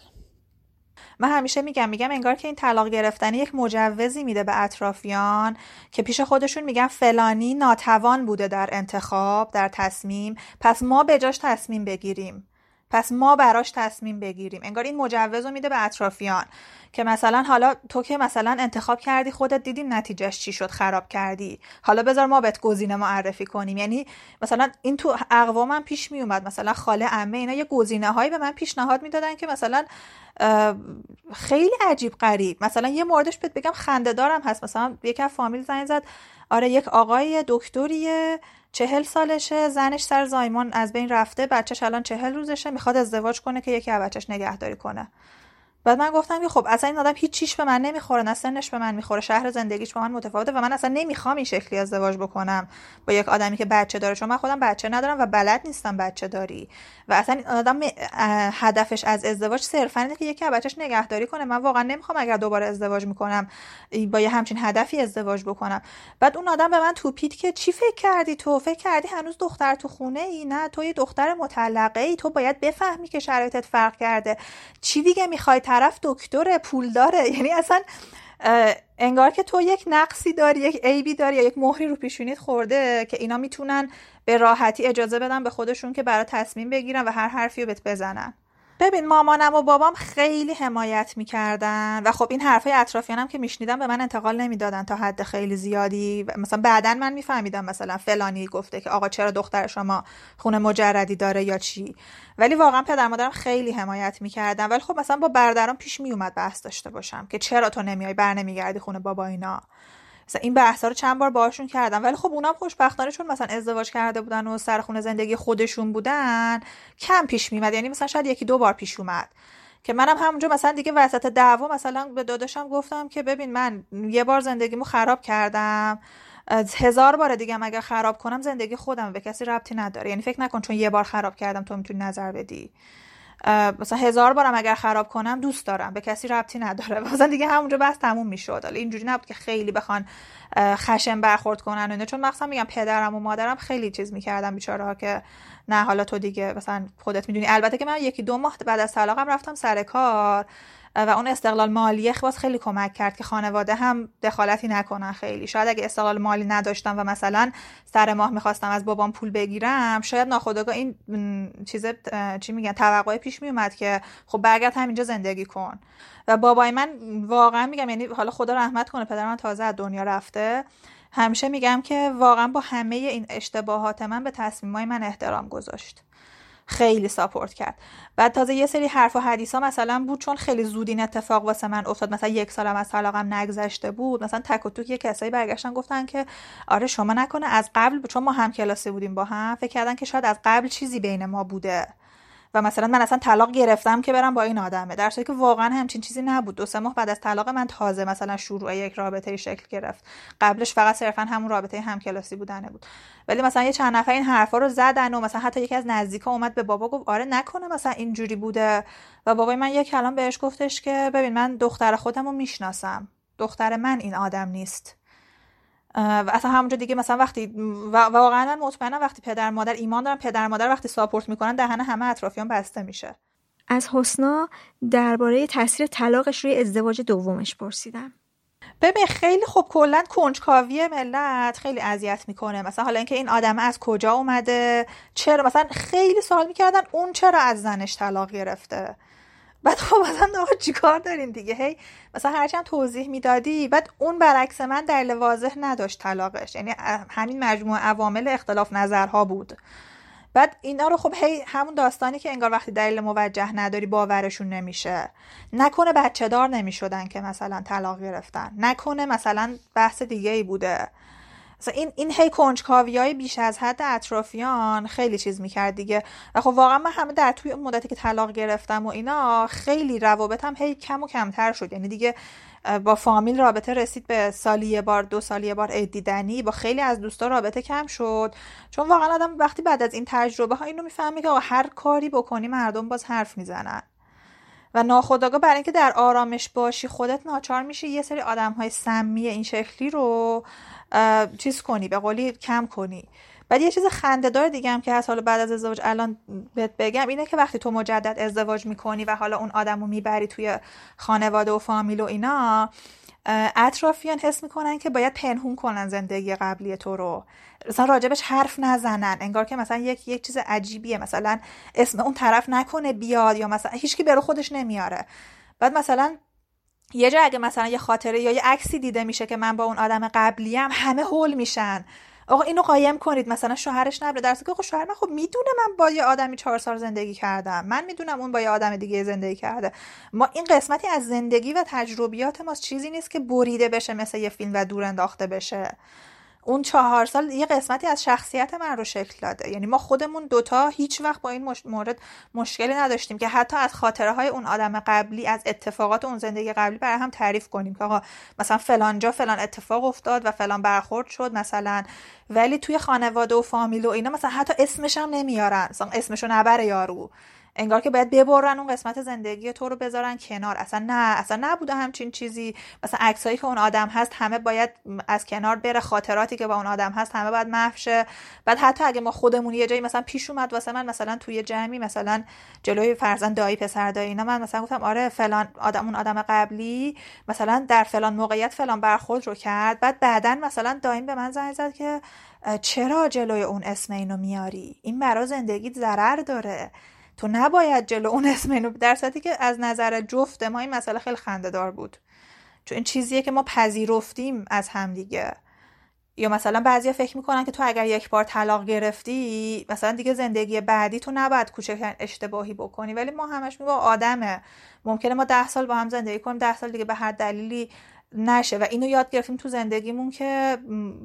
من همیشه میگم میگم انگار که این طلاق گرفتن یک مجوزی میده به اطرافیان که پیش خودشون میگن فلانی ناتوان بوده در انتخاب در تصمیم. پس ما به جاش تصمیم بگیریم. پس ما براش تصمیم بگیریم. انگار این مجوز رو میده به اطرافیان که مثلا حالا تو که مثلا انتخاب کردی خودت دیدیم نتیجهش چی شد خراب کردی. حالا بذار ما بهت گزینه معرفی کنیم. یعنی مثلا این تو اقوامم پیش می اومد مثلا خاله عمه اینا یه گزینه هایی به من پیشنهاد می‌دادن که مثلا خیلی عجیب غریب. مثلا یه موردش بهت بگم خنده دارم هست. مثلا یک فامیل زنگ زد آره یک آقای دکتریه. چهل سالشه زنش سر زایمان از بین رفته بچهش الان چهل روزشه می‌خواد ازدواج کنه که یکی بچهش نگهداری کنه. بعد من گفتم که خب اصلا این آدم هیچ چیش به من نمی‌خوره نه سنش به من می‌خوره شهر زندگیش با من متفاوته و من اصلا نمی‌خوام این شکلی ازدواج بکنم با یک آدمی که بچه داره چون من خودم بچه ندارم و بلد نیستم بچه داری و اصلا این آدم هدفش از ازدواج صرفا اینه که یکی بچهش نگهداری کنه. من واقعا نمی‌خوام اگر دوباره ازدواج می‌کنم با یه همچین هدفی ازدواج بکنم. بعد اون آدم به من توپید که چی فکر کردی تو؟ فکر کردی هنوز دختر تو خونه ای نه تو یه دختر مطلقه ای تو باید بفهمی که شرایطت فرق کرده. چی دیگه می‌خوای طرف دکتر پول داره یعنی اصلا انگار که تو یک نقصی داری یک عیبی داری یا یک مهری رو پیشونیت خورده که اینا می‌تونن به راحتی اجازه بدن به خودشون که برای تصمیم بگیرن و هر حرفی رو بهت بزنن. ببین مامانم و بابام خیلی حمایت می‌کردن و خب این حرفای اطرافیانم که میشنیدم به من انتقال نمی‌دادن تا حد خیلی زیادی مثلا بعدا من میفهمیدم مثلا فلانی گفته که آقا چرا دختر شما خونه مجردی داره یا چی. ولی واقعا پدر مادرم خیلی حمایت می‌کردن. ولی خب مثلا با برادرام پیش میومد بحث داشته باشم که چرا تو نمیای بر نمیگردی خونه بابا اینا. مثلا این بحثا رو چند بار باهاشون کردم. ولی خب اونام خوشبختانه چون مثلا ازدواج کرده بودن و سر خونه زندگی خودشون بودن کم پیش میمد یعنی مثلا شاید یکی دو بار پیش اومد. که منم همونجا مثلا دیگه وسط دعوا مثلا به داداشم گفتم که ببین من یه بار زندگیمو خراب کردم. هزار بار دیگه اگر خراب کنم زندگی خودم به کسی ربطی نداره. یعنی فکر نکن چون یه بار خراب کردم تو می‌تونی نظر بدی. مثلا هزار بارم اگر خراب کنم دوست دارم به کسی ربطی نداره. مثلا دیگه همونجا بس تموم می‌شد حالا اینجوری نبود که خیلی بخوان خشم برخورد کنن و چون مثلا میگم پدرم و مادرم خیلی چیز می‌کردم بیچاره ها که نه حالا تو دیگه مثلا خودت می‌دونی. البته که من یکی دو ماه بعد از طلاقم رفتم سر کار. و اون استقلال مالی باز خیلی کمک کرد که خانواده هم دخالتی نکنن خیلی. شاید اگه استقلال مالی نداشتم و مثلا سر ماه می‌خواستم از بابام پول بگیرم شاید ناخودآگاه این چیز چی میگن توقع پیش میومد که خب برگرد همینجا زندگی کن. و بابای من واقعا میگم یعنی حالا خدا رحمت کنه پدر من تازه از دنیا رفته. همیشه میگم که واقعا با همه این اشتباهات من به تصمیمای من احترام گذاشت. خیلی ساپورت کرد. بعد تازه یه سری حرف و حدیث ها مثلا بود چون خیلی زود این اتفاق واسه من افتاد. مثلا یک سالم از طلاقم نگذشته بود. مثلا تک و توک یه کسایی برگشتن گفتن که آره شما نکنه از قبل چون ما هم کلاسی بودیم با هم فکر کردن که شاید از قبل چیزی بین ما بوده. و مثلا من اصلا طلاق گرفتم که برم با این آدمه در که واقعا همچین چیزی نبود. دو سه ماه بعد از طلاق من تازه مثلا شروع یک رابطه شکل گرفت. قبلش فقط صرفا همون رابطه همکلاسی بودنه بود. ولی مثلا یه چند نفر این حرفا رو زدن و مثلا حتی یکی از نزدیکا اومد به بابا گفت آره نکنه مثلا اینجوری بوده. و بابای من یک کلام بهش گفتش که ببین من دختر خودم رو می‌شناسم. دختر من این آدم نیست. و اصلا همونجا دیگه مثلا وقتی واقعا من مطمئنم وقتی پدر مادر ایمان دارن پدر مادر وقتی ساپورت می‌کنن دهن همه اطرافیان بسته میشه. از حسنا درباره تاثیر طلاقش روی ازدواج دومش پرسیدم. ببین خیلی خوب کلا کنجکاوی ملت خیلی اذیت می‌کنه. مثلا حالا اینکه این آدم از کجا اومده؟ چرا؟ مثلا خیلی سوال می‌کردن اون چرا از زنش طلاق گرفته؟ بعد خب مثلا آقا چیکار دارین دیگه؟ هی مثلا هرچند توضیح می‌دادی بعد اون برعکس من دلیل واضح نداشت طلاقش. یعنی همین مجموعه عوامل اختلاف نظرها بود. بعد اینا رو خب هی همون داستانی که انگار وقتی دلیل موجه نداری باورشون نمیشه. نکنه بچه دار نمی‌شدن که مثلا طلاق گرفتن. نکنه مثلا بحث دیگه ای بوده. این این هی کنجکاوی های بیش از حد اطرافیان خیلی چیز می‌کرد دیگه. و خب واقعا من همه در توی مدتی که طلاق گرفتم و اینا خیلی روابطم هی کم و کمتر شد. یعنی دیگه با فامیل رابطه رسید به سالی یه بار دو سالی یه بار دیدنی با خیلی از دوستا رابطه کم شد. چون واقعا آدم وقتی بعد از این تجربه ها اینو می‌فهمه که هر کاری بکنی مردم باز حرف می‌زنن. و ناخداگاه برای اینکه در آرامش باشی خودت ناچار میشه یه سری آدم های سمی این شکلی رو چیز کنی به قولی کم کنی. بعد یه چیز خندهدار دیگه هم که هست حالا بعد از ازدواج الان بهت بگم اینه که وقتی تو مجدد ازدواج می‌کنی و حالا اون آدم رو می‌بری توی خانواده و فامیل و اینا اطرافیان حس می‌کنن که باید پنهون کنن زندگی قبلی تو رو. مثلا راجبش حرف نزنن. انگار که مثلا یک یک چیز عجیبیه. مثلا اسم اون طرف نکنه بیاد یا مثلا هیچکی برو خودش نمیاره. بعد مثلا یه جا اگه مثلا یه خاطره یا یه عکسی دیده میشه که من با اون آدم قبلیم همه هول میشن. آقا اینو قایم کنید مثلا شوهرش نبره. در که آقا شوهر من خب می‌دونه من با یه آدمی چهار سال زندگی کردم. من می‌دونم اون با یه آدم دیگه زندگی کرده. ما این قسمتی از زندگی و تجربیات ماست. چیزی نیست که بریده بشه مثل یه فیلم و دور انداخته بشه. اون چهار سال یه قسمتی از شخصیت من رو شکل داده. یعنی ما خودمون دوتا هیچ وقت با این مورد مشکلی نداشتیم که حتی از خاطره های اون آدم قبلی از اتفاقات اون زندگی قبلی برای هم تعریف کنیم که آقا مثلا فلان جا فلان اتفاق افتاد و فلان برخورد شد مثلا ولی توی خانواده و فامیل و اینا مثلا حتی اسمش هم نمیارن. مثلا اسمشو نبره یارو. انگار که باید ببرن اون قسمت زندگی تو رو بذارن کنار. اصلا نه اصلا نبوده همچین چیزی. مثلا عکسایی که اون آدم هست همه باید از کنار بره خاطراتی که با اون آدم هست همه باید محو بعد حتی اگه ما خودمون یه جایی مثلا پیش اومد واسه من مثلا توی جمعی مثلا جلوی فرزند دایی پسر دایی اینا من مثلا گفتم آره فلان آدم اون آدم قبلی مثلا در فلان موقعیت فلان برخورد رو کرد. بعد بعدا مثلا دایم به من زنگ زد که چرا جلوی اون اسم اینو میاری؟ این برا زندگیت ضرر داره. تو نباید جلو اون اسم اینو در صورتی که از نظر جفت ما این مسئله خیلی خندهدار بود. چون این چیزیه که ما پذیرفتیم از همدیگه یا مثلا بعضیا فکر می‌کنن که تو اگر یک بار طلاق گرفتی مثلا دیگه زندگی بعدی تو نباید کوچک اشتباهی بکنی. ولی ما همش میگو آدمه. ممکنه ما ده سال با هم زندگی کنیم ده سال دیگه به هر دلیلی نشه. و اینو یاد گرفتیم تو زندگیمون که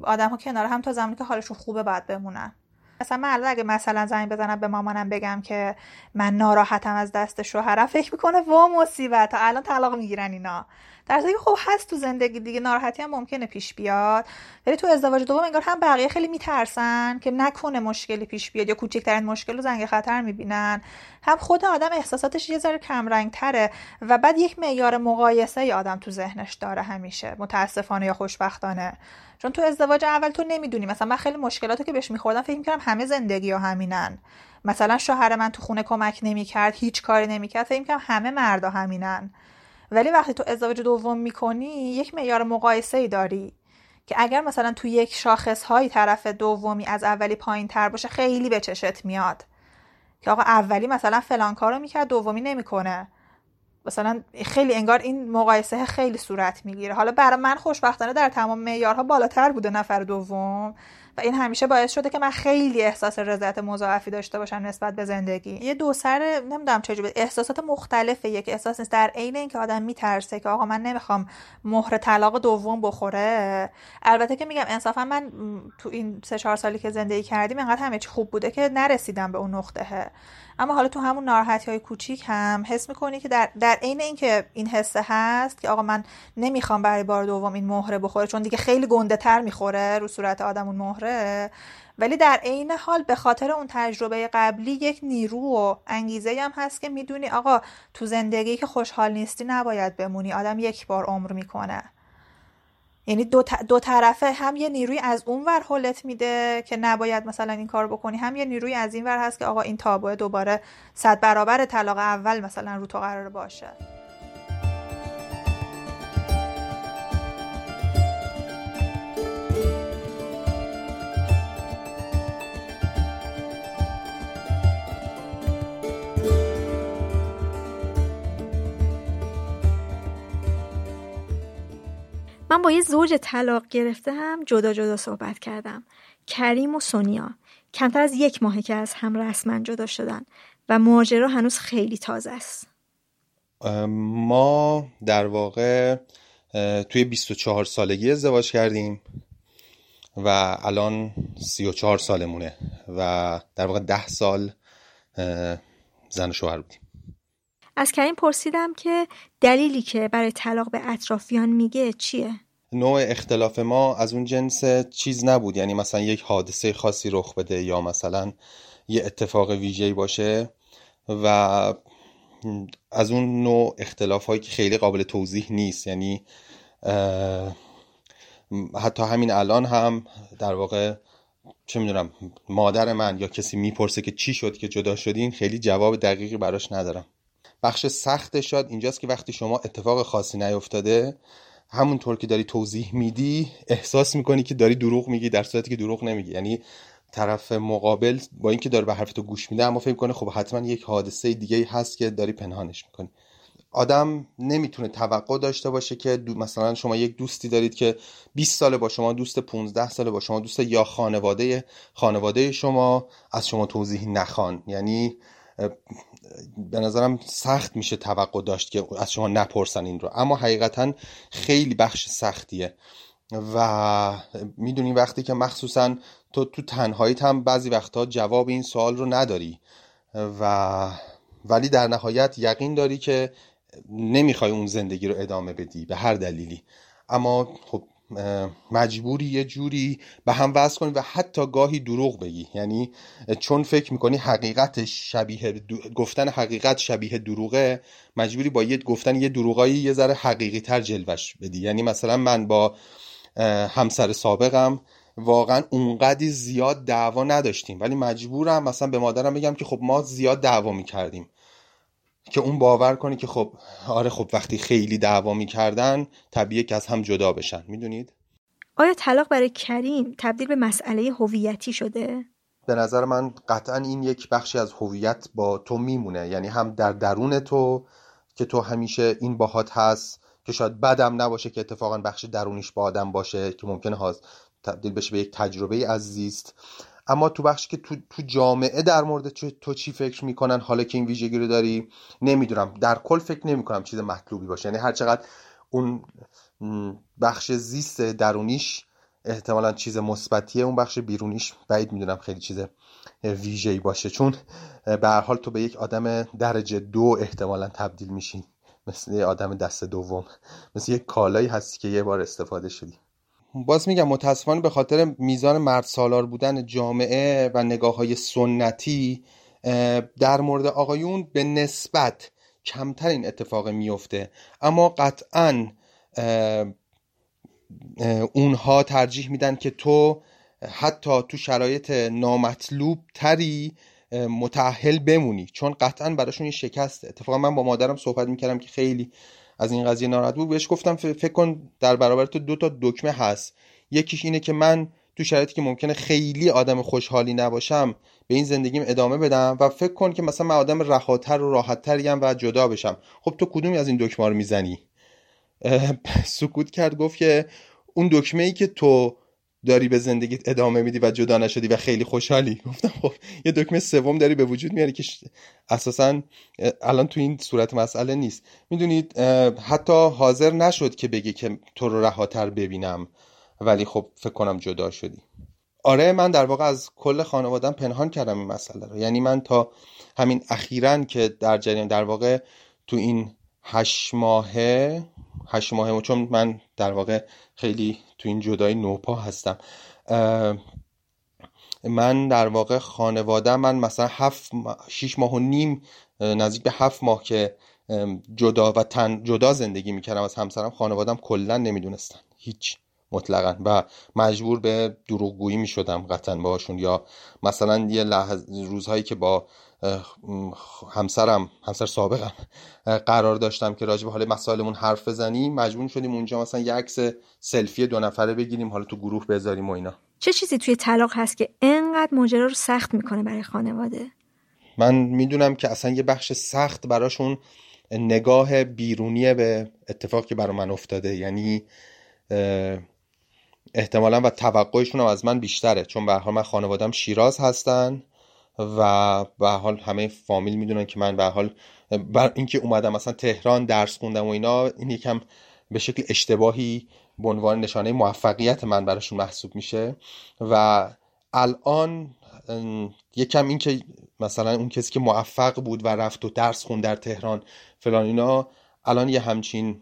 آدم ها کنار هم تا زمانی که حالشون خوبه بعد بمونن. مثلا من الان اگه مثلا زنگ بزنم به مامانم بگم که من ناراحتم از دست شوهرم فکر می‌کنه وا مصیبت. الان طلاق می‌گیرن اینا. در که خب هست تو زندگی دیگه ناراحتی هم ممکنه پیش بیاد. ولی تو ازدواج دوم انگار هم بقیه خیلی میترسن که نکنه مشکلی پیش بیاد یا کوچکترین مشکل رو زنگ خطر می‌بینن. هم خود آدم احساساتش یه ذره کمرنگ تره و بعد یک معیار مقایسه آدم تو ذهنش داره همیشه. متاسفانه یا خوشبختانه. چون تو ازدواج اول تو نمی‌دونی. مثلا من خیلی مشکلاتی که بهش میخوردم فکر می‌کردم همه زندگی ها همینن. مثلا شوهر من تو خونه کمک نمی‌کرد هیچ کاری نمی‌کرد فکر می‌کردم همه مردا همینن. ولی وقتی تو ازدواج دوم می‌کنی یک معیار مقایسه ای داری که اگر مثلا تو یک شاخص های طرف دومی از اولی پایین تر باشه خیلی به چشت میاد. که آقا اولی مثلا فلان کارو می‌کرد دومی نمی‌کنه. مثلا خیلی انگار این مقایسه خیلی صورت می‌گیره. حالا برای من خوشبختانه در تمام معیارها بالاتر بوده نفر دوم و این همیشه باعث شده که من خیلی احساس رضایت مضاعفی داشته باشم نسبت به زندگی. یه دو سر نمی‌دونم چجوری احساسات مختلفه. یک احساس نیست در عین اینکه آدم میترسه که آقا من نمی‌خوام مهر طلاق دوم بخوره. البته که میگم انصافا من تو این سه چهار سالی که زندگی کردیم انقدر همه چی خوب بوده که نرسیدم به اون نقطه. اما حالا تو همون ناراحتی های کوچیک هم حس می‌کنی که در در عین اینکه این حسه هست که آقا من نمی‌خوام برای بار دوم این مهره بخوره چون دیگه خیلی گنده تر می‌خوره رو صورت آدم اون مهره ولی در عین حال به خاطر اون تجربه قبلی یک نیرو و انگیزه هم هست که می‌دونی آقا تو زندگی که خوشحال نیستی نباید بمونی آدم یک بار عمر می‌کنه. یعنی دو, دو طرفه هم یه نیروی از اون ور حلت میده که نباید مثلا این کار بکنی هم یه نیروی از این ور هست که آقا این تابوه دوباره صد برابر طلاق اول مثلا رو تو قرار باشه. من با یه زوج طلاق هم جدا جدا صحبت کردم. کریم و سونیا. کمتر از یک ماهه که از هم رسما جدا شدن و ماجرا هنوز خیلی تازه است. ما در واقع توی 24 سالگی ازدواج کردیم و الان سی و چهار سالمونه و در واقع ده سال زن و شوهر بودیم. از کریم پرسیدم که دلیلی که برای طلاق به اطرافیان میگه چیه؟ نوع اختلاف ما از اون جنس چیز نبود. یعنی مثلا یک حادثه خاصی رخ بده یا مثلا یه اتفاق ویژه‌ای باشه و از اون نوع اختلاف هایی که خیلی قابل توضیح نیست. یعنی حتی همین الان هم در واقع چه می‌دونم مادر من یا کسی می‌پرسه که چی شد که جدا شدین خیلی جواب دقیقی براش ندارم. بخش سخت شاد اینجاست که وقتی شما اتفاق خاصی نیفتاده همونطور که داری توضیح میدی احساس می‌کنی که داری دروغ میگی در صورتی که دروغ نمیگی. یعنی طرف مقابل با اینکه داره به حرف تو گوش میده اما فکر کنه خب حتما یک حادثه دیگه هست که داری پنهانش می‌کنی. آدم نمی‌تونه توقع داشته باشه که مثلا شما یک دوستی دارید که 20 ساله با شما دوست 15 ساله با شما دوست یا خانواده خانواده شما از شما توضیح نخوان. یعنی به نظرم سخت میشه توقع داشت که از شما نپرسن این رو. اما حقیقتا خیلی بخش سختیه. و می‌دونی وقتی که مخصوصا تو تو تنهاییت هم بعضی وقتها جواب این سوال رو نداری. و ولی در نهایت یقین داری که نمی‌خوای اون زندگی رو ادامه بدی به هر دلیلی. اما خب مجبوری یه جوری به هم وصل کنی و حتی گاهی دروغ بگی. یعنی چون فکر می‌کنی حقیقت شبیه گفتن حقیقت شبیه دروغه مجبوری با یه گفتن یه دروغایی یه ذره حقیقی تر جلوش بدی. یعنی مثلا من با همسر سابقم واقعا اونقدی زیاد دعوا نداشتیم ولی مجبورم مثلا به مادرم بگم که خب ما زیاد دعوا می‌کردیم. که اون باور کنه که خب آره خب وقتی خیلی دعوا می‌کردن طبیعه که از هم جدا بشن. می‌دونید؟ آیا طلاق برای کریم تبدیل به مسئله هویتی شده؟ به نظر من قطعا این یک بخشی از هویت با تو میمونه. یعنی هم در درون تو که تو همیشه این باهات هست که شاید بدم نباشه که اتفاقا بخش درونیش با آدم باشه که ممکنه هاست تبدیل بشه به یک تجربه از زیست اما تو بخشی که تو, تو جامعه در مورد تو چی فکر می‌کنن حالا که این ویژگی رو داری نمی‌دونم. در کل فکر نمی‌کنم چیز مطلوبی باشه. یعنی هر چقدر اون بخش زیست درونیش احتمالا چیز مثبتیه اون بخش بیرونیش بعید می‌دونم خیلی چیز ویژه‌ای باشه. چون به هر حال تو به یک آدم درجه دو احتمالا تبدیل میشی. مثل یه آدم دست دوم. مثل یک کالایی هستی که یه بار استفاده شدی. باز میگم متاسفانه به خاطر میزان مرد سالار بودن جامعه و نگاه های سنتی در مورد آقایون به نسبت کمتر این اتفاق میفته اما قطعا اونها ترجیح میدن که تو حتی تو شرایط نامطلوب تری متحل بمونی. چون قطعا براشون این شکسته اتفاقا من با مادرم صحبت می‌کردم که خیلی از این قضیه ناراحت بود. بهش گفتم فکر کن در برابر تو دو تا دکمه هست. یکیش اینه که من تو شرایطی که ممکنه خیلی آدم خوشحالی نباشم به این زندگیم ادامه بدم و فکر کن که مثلا من آدم رهاتر و راحتتریم و جدا بشم. خب تو کدومی از این دکمه رو می‌زنی؟ سکوت کرد گفت که اون دکمه ای که تو داری به زندگیت ادامه میدی و جدا نشدی و خیلی خوشحالی. گفتم خب یه دکمه سوم داری به وجود میاری که اساسا الان تو این صورت مسئله نیست. می‌دونید حتی حاضر نشد که بگی که تو رو رهاتر ببینم ولی خب فکر کنم جدا شدی. آره من در واقع از کل خانوادم پنهان کردم این مسئله رو. یعنی من تا همین اخیرا که در جریان در واقع تو این هشت ماهه هشت ماهه چون من در واقع خیلی تو این جدایی نوپا هستم. من در واقع خانواده من مثلا هفت شیش ماه و نیم نزدیک به هفت ماه که جدا و تن جدا زندگی می‌کردم از همسرم خانوادم کلا نمی‌دونستن هیچ مطلقا. و مجبور به دروغگویی می‌شدم قطعا باشون یا مثلا یه لحظ روزهایی که با همسرم همسر سابقم قرار داشتم که راجع به حال مسائلمون حرف بزنیم. مجبور شدیم اونجا مثلا یه عکس سلفی دو نفره بگیریم حالا تو گروه بذاریم و اینا. چه چیزی توی طلاق هست که انقدر ماجرا رو سخت می‌کنه برای خانواده؟ من می‌دونم که اصلا یه بخش سخت براشون نگاه بیرونی به اتفاقی که برای من افتاده. یعنی احتمالا و توقعشون هم از من بیشتره. چون به حال من خانوادم شیراز هستن. و به حال همه فامیل می‌دونن که من به حال بر اینکه اومدم مثلا تهران درس خوندم و اینا این یکم به شکل اشتباهی به عنوان نشانه موفقیت من براشون محسوب میشه. و الان یکم این که مثلا اون کسی که موفق بود و رفت و درس خون در تهران فلان اینا الان یه همچین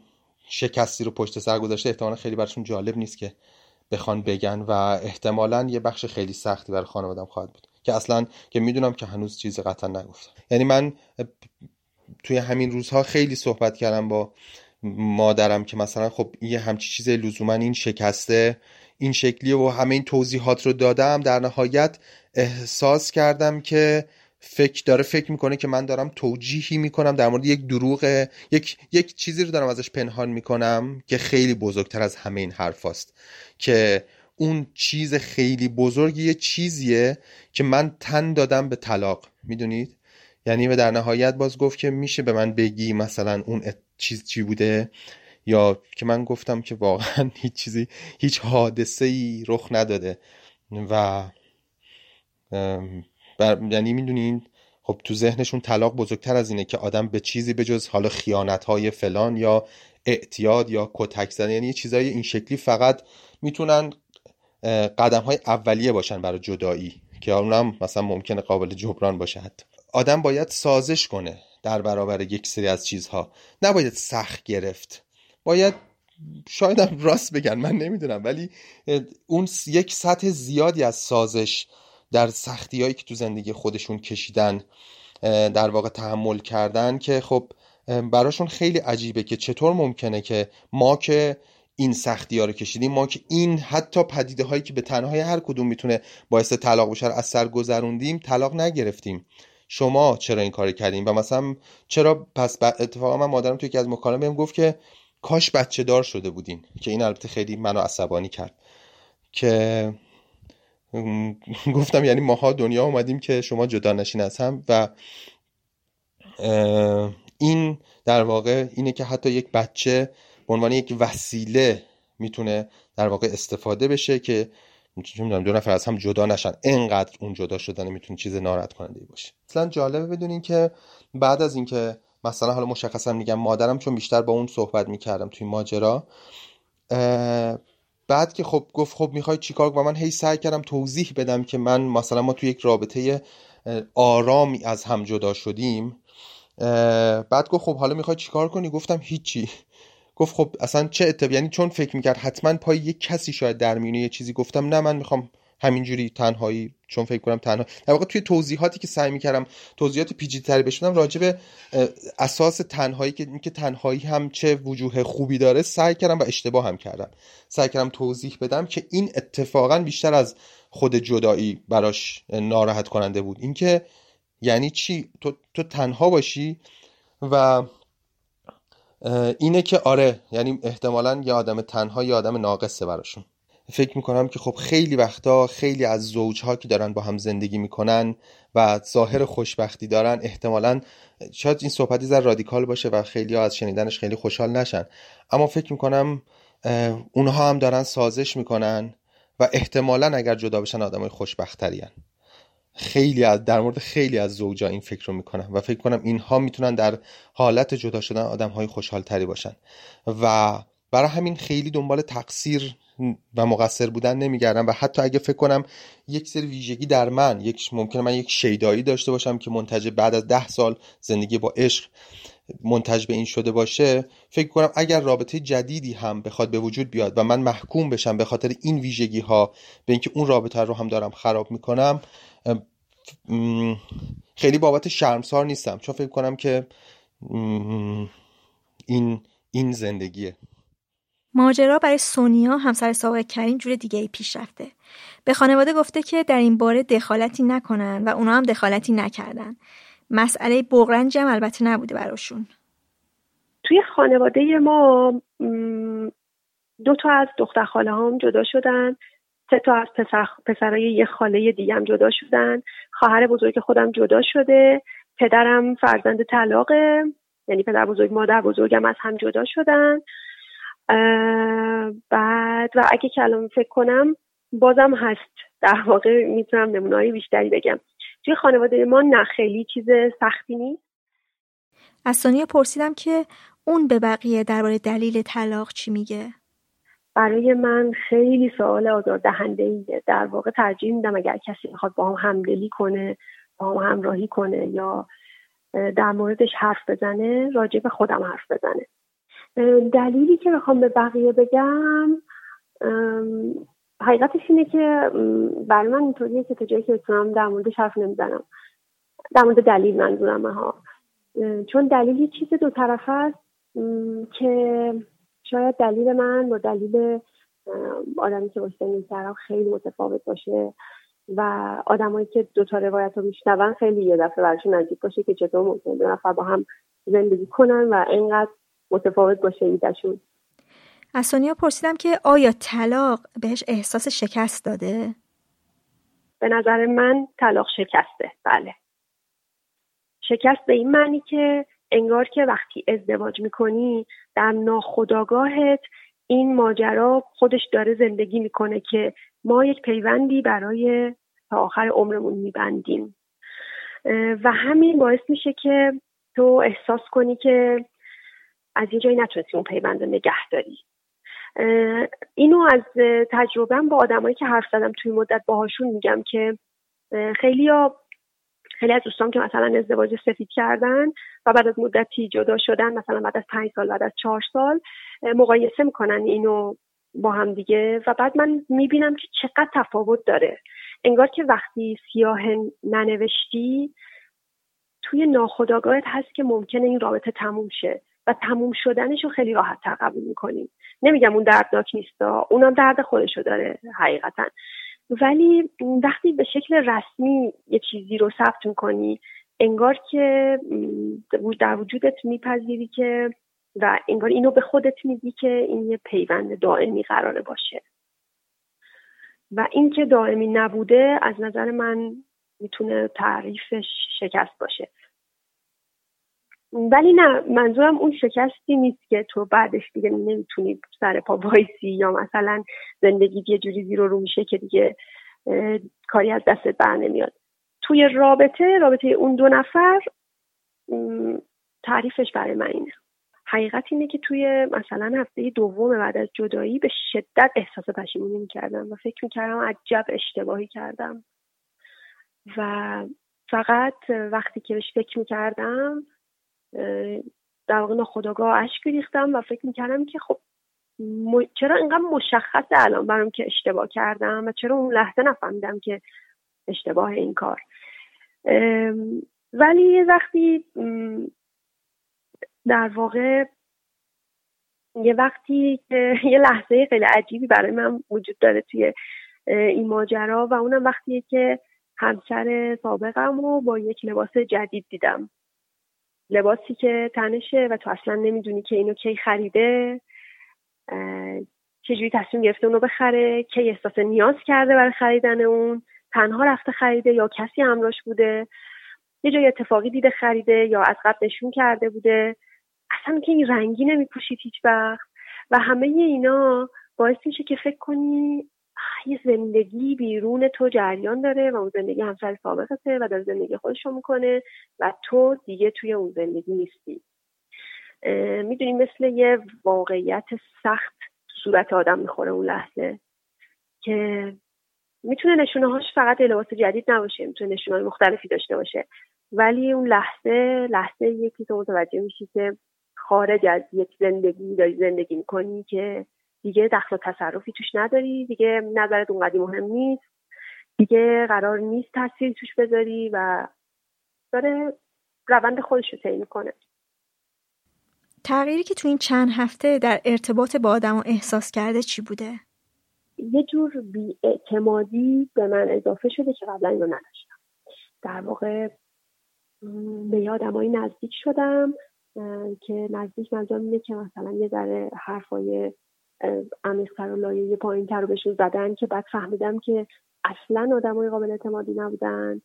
شکستی رو پشت سر گذاشته احتمالا خیلی براشون جالب نیست که بخوان بگن و احتمالا یه بخش خیلی سختی برای خانوادم خواهد بود. که اصلا که می‌دونم که هنوز چیز قطعا نگفتم. یعنی من توی همین روزها خیلی صحبت کردم با مادرم که مثلا خب یه همچی چیز لزوما این شکسته این شکلی و همه این توضیحات رو دادم. در نهایت احساس کردم که فکر داره فکر می‌کنه که من دارم توجیهی می‌کنم در مورد یک دروغ یک یک چیزی رو دارم ازش پنهان می‌کنم که خیلی بزرگتر از همه این حرف که اون چیز خیلی بزرگی یه چیزیه که من تن دادم به طلاق می‌دونید؟ یعنی به در نهایت باز گفت که میشه به من بگی مثلا اون چیز چی بوده؟ یا که من گفتم که واقعا هیچ چیزی هیچ حادثه ای رخ نداده. و بر... یعنی می‌دونین خب تو ذهنشون طلاق بزرگتر از اینه که آدم به چیزی به جز حالا خیانت های فلان یا اعتیاد یا کتک زدن یعنی چیزای این شکلی فقط می‌تونن قدم های اولیه باشن برای جدایی که اونم مثلا ممکنه قابل جبران باشه حتی. آدم باید سازش کنه در برابر یک سری از چیزها. نباید سخت گرفت. باید شایدم راست بگن من نمی‌دونم ولی اون یک سطح زیادی از سازش در سختی هایی که تو زندگی خودشون کشیدن در واقع تحمل کردن که خب براشون خیلی عجیبه که چطور ممکنه که ما که این سختی ها رو کشیدیم. ما که این حتی پدیده هایی که به تنهایی هر کدوم می‌تونه باعث طلاق بشه از سر گذروندیم طلاق نگرفتیم. شما چرا این کار کردیم و مثلا چرا پس اتفاقا من مادرم توی یکی از مکالمه بهم گفت که کاش بچه دار شده بودین. که این البته خیلی منو عصبانی کرد. که گفتم یعنی ماها دنیا اومدیم که شما جدا نشین از هم و این در واقع اینه که حتی یک بچه به عنوان یک وسیله می‌تونه در واقع استفاده بشه که نمی‌دونم دو نفر از هم جدا نشن. انقدر اون جدا شدن می‌تونه چیز ناراحت کننده باشه. مثلا جالبه بدونین که بعد از اینکه مثلا حالا مشخصا میگم مادرم چون بیشتر با اون صحبت می‌کردم توی ماجرا بعد که خب گفت خب می‌خوای چیکار و من هی سعی کردم توضیح بدم که من مثلا ما توی یک رابطه آرامی از هم جدا شدیم بعد گفت خب حالا می‌خوای چیکار کنی؟ گفتم هیچی. گفت خب اصلا چه اتفاقی یعنی چون فکر می‌کرد حتما پای یک کسی شاید در میونه یه چیزی گفتم نه من می‌خوام همینجوری تنهایی چون فکر کنم تنها در واقع توی توضیحاتی که سعی می‌کردم توضیحات پیچیده تری بشنم راجع به اساس تنهایی که اینکه تنهایی هم چه وجوه خوبی داره سعی کردم و اشتباه هم کردم. سعی کردم توضیح بدم که این اتفاقا بیشتر از خود جدایی براش ناراحت کننده بود. اینکه یعنی چی؟ تو, تو تنها باشی و اینه که آره یعنی احتمالا یه آدم تنها یه آدم ناقصه براشون. فکر می‌کنم که خب خیلی وقتا خیلی از زوجها که دارن با هم زندگی می‌کنن و ظاهر خوشبختی دارن احتمالا شاید این صحبتی زر رادیکال باشه و خیلی از شنیدنش خیلی خوشحال نشن. اما فکر می‌کنم اونها هم دارن سازش می‌کنن و احتمالا اگر جدا بشن آدمای خوشبختترین خیلی از در مورد خیلی از زوجا این فکر رو می‌کنن و فکر کنم اینها می‌تونن در حالت جدا شدن آدم های خوشحال تری باشن. و برای همین خیلی دنبال تقصیر و مقصر بودن نمیگردم و حتی اگه فکر کنم یک سری ویژگی در من یک ممکنه من یک شیدایی داشته باشم که منتج بعد از ده سال زندگی با عشق منتج به این شده باشه فکر کنم اگر رابطه جدیدی هم بخواد به وجود بیاد و من محکوم بشم به خاطر این ویژگی ها به اینکه اون رابطه رو هم دارم خراب می‌کنم خیلی بابت شرمسار نیستم. چون فکر کنم که این این زندگیه. ماجرا برای سونیا همسر سابق کریم جور دیگه ای پیش رفته به خانواده گفته که در این باره دخالتی نکنن و اونا هم دخالتی نکردن. مسئله بغرنج هم البته نبوده براشون. توی خانواده ما دو تا از دختر خاله هم جدا شدن. سه تا از پسر پسرای یه خاله هم جدا شدن. خواهر بزرگ خودم جدا شده. پدرم فرزند طلاقه. یعنی پدر بزرگ مادر بزرگم از هم جدا شدن. بعد و اگه کلام فکر کنم بازم هست. در واقع می‌تونم نمونه‌های بیشتری بگم. توی خانواده ما نه خیلی چیز سختی نیست. از پرسیدم که اون به بقیه درباره دلیل طلاق چی میگه؟ برای من خیلی سوال آزار دهنده ایه در واقع ترجیح میدم اگر کسی می‌خواد با هم همدلی کنه با هم همراهی کنه یا در موردش حرف بزنه راجع به خودم حرف بزنه. دلیلی که بخوام به بقیه بگم حقیقتش اینه که برای من اینطوریه که تا جایی که بتونم در موردش حرف نمی‌زنم. در مورد دلیل منظورم ها. چون دلیل یه چیز دو طرفه است که شاید دلیل من با دلیل آدمی که باشه طرف خیلی متفاوت باشه و آدمایی که دو تا روایت رو میشنون خیلی یه دفعه براشون عجیب باشه که چطور ممکنه دو نفر با هم زندگی کنن و اینقدر متفاوت باشه ایدهشون از سونیا پرسیدم که آیا طلاق بهش احساس شکست داده؟ به نظر من طلاق شکسته. بله. شکست به این معنی که انگار که وقتی ازدواج می‌کنی در ناخداگاهت این ماجرا خودش داره زندگی می‌کنه که ما یک پیوندی برای تا آخر عمرمون میبندیم. و همین باعث میشه که تو احساس کنی که از یه جایی نتونستی اون پیوند نگه داری. اینو از تجربهم با آدمایی که حرف زدم توی مدت باهاشون میگم که خیلی خیلی از دوستان که مثلا ازدواج سفید کردن و بعد از مدتی جدا شدن مثلا بعد از پنج سال بعد از چهار سال مقایسه می‌کنن اینو با هم دیگه. و بعد من می‌بینم که چقدر تفاوت داره. انگار که وقتی سیاه ننوشتی توی ناخداگاهت هست که ممکنه این رابطه تموم شه. و تموم شدنش رو خیلی راحت تر قبول می‌کنیم نمیگم اون دردناک نیستا اونم درد خودشو داره حقیقتا. ولی وقتی به شکل رسمی یه چیزی رو ثبت می‌کنی انگار که در وجودت میپذیری که و انگار اینو به خودت میگی که این یه پیوند دائمی قراره باشه. و اینکه دائمی نبوده از نظر من می‌تونه تعریفش شکست باشه. ولی نه منظورم اون شکستی نیست که تو بعدش دیگه نمی‌تونی سر پا وایسی یا مثلا زندگی یه جوری زیر رو میشه که دیگه کاری از دستت بر نمیاد. توی رابطه رابطه اون دو نفر تعریفش برای من اینه. حقیقت اینه که توی مثلا هفته دوم بعد از جدایی به شدت احساس پشیمونی می‌کردم و فکر می‌کردم عجب اشتباهی کردم. و فقط وقتی که بهش فکر می‌کردم در واقع ناخداگاه اشک ریختم و فکر می‌کردم که خب چرا اینقدر مشخصه الان برام که اشتباه کردم و چرا اون لحظه نفهمیدم که اشتباه این کار. ولی یه وقتی در واقع یه وقتی یه لحظه خیلی عجیبی برای من وجود داره توی این ماجرا و اونم وقتیه که همسر سابقم رو با یک لباس جدید دیدم. لباسی که تنشه و تو اصلا نمی‌دونی که اینو کی خریده چجوری تصمیم گرفته اونو بخره کی احساس نیاز کرده برای خریدن اون تنها رفته خریده یا کسی همراش بوده یه جای اتفاقی دیده خریده یا از قبل نشون کرده بوده. اصلا که این رنگی نمیپوشید هیچ وقت و همه اینا باعث میشه که فکر کنی یه زندگی بیرون تو جریان داره و اون زندگی همسر سابقته و داره زندگی خودش رو می‌کنه و تو دیگه توی اون زندگی نیستی. می‌دونی مثل یه واقعیت سخت صورت آدم می‌خوره اون لحظه که می‌تونه نشونه هاش فقط لباس جدید نباشه می‌تونه نشونه های مختلفی داشته باشه. ولی اون لحظه لحظه یکی تو متوجه میشی که خارج از یک زندگی داری زندگی می‌کنی که دیگه دخل و تصرفی توش نداری دیگه نظرت اونقدی مهم نیست. دیگه قرار نیست تاثیر توش بذاری و داره روند خودش رو طی می‌کنه. تغییری که تو این چند هفته در ارتباط با آدم و احساس کرده چی بوده؟ یه جور بیاعتمادی به من اضافه شده که قبلا اینو نداشتم. در واقع به یه آدمایی نزدیک شدم که نزدیک منظورم اینه که مثلا یه ذره حرفای عمیقتر و لایه پایین تر رو بهشون زدن که بعد فهمیدم که اصلا آدمای قابل اعتمادی نبودن.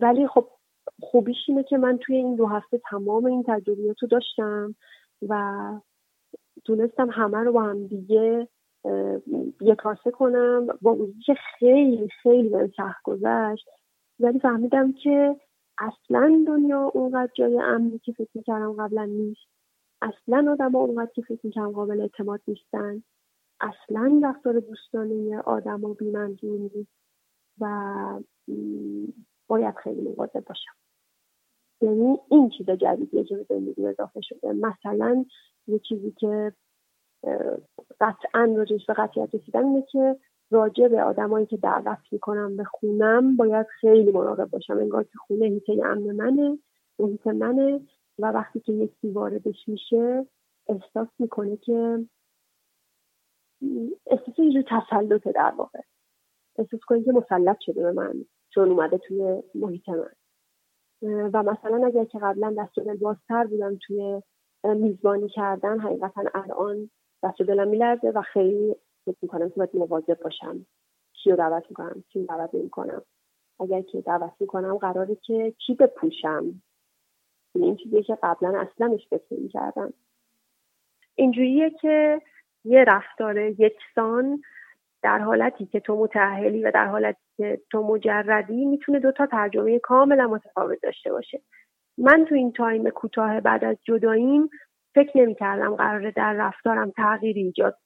ولی خب خوبیش اینه که من توی این دو هفته تمام این تجربیات رو داشتم و تونستم همه رو با هم دیگه یه کاسه کنم. با که خیلی خیلی به سخت گذشت. ولی فهمیدم که اصلا دنیا اونقدر جای امنی که فکر می‌کردم قبلا نیست. اصلا آدم ها اونقدر که فکر می‌کردم قابل اعتماد نیستن. اصلا رفتار دوستانه آدم و بیمنظور نیست و باید خیلی مواظب باشم. یعنی این چیز جدیدیه که به زندگی اضافه شده. مثلا یه چیزی که قطعا راجعش به قطعیت رسیدن اینه که راجع به آدمایی که دعوت می‌کنم به خونم باید خیلی مراقب باشم. انگار که خونه هیته امن منه محیط منه. و وقتی که یکی واردش میشه احساس می‌کنه که احساس یه تسلطه در واقع. احساس کنه که مسلط شده به من چون اومده توی محیط من. و مثلا اگر که قبلا دست دل بازتر بودم توی میزبانی کردن حقیقتا الان دست دلم میلرزه و خیلی فکر می‌کنم که باید مواظب باشم کیو دعوت می‌کنم کیو دعوت نمی‌کنم. اگر که دعوت می‌کنم قراره که چی بپوشم؟ این چیزی که قبلا اصلا فکر می‌کردم اینجوریه که یه رفتار یکسان در حالتی که تو متعهلی و در حالتی که تو مجردی می‌تونه دوتا ترجمه کاملا متفاوت داشته باشه. من تو این تایم کوتاه بعد از جداییم فکر نمی‌کردم قراره در رفتارم تغییری ایجاد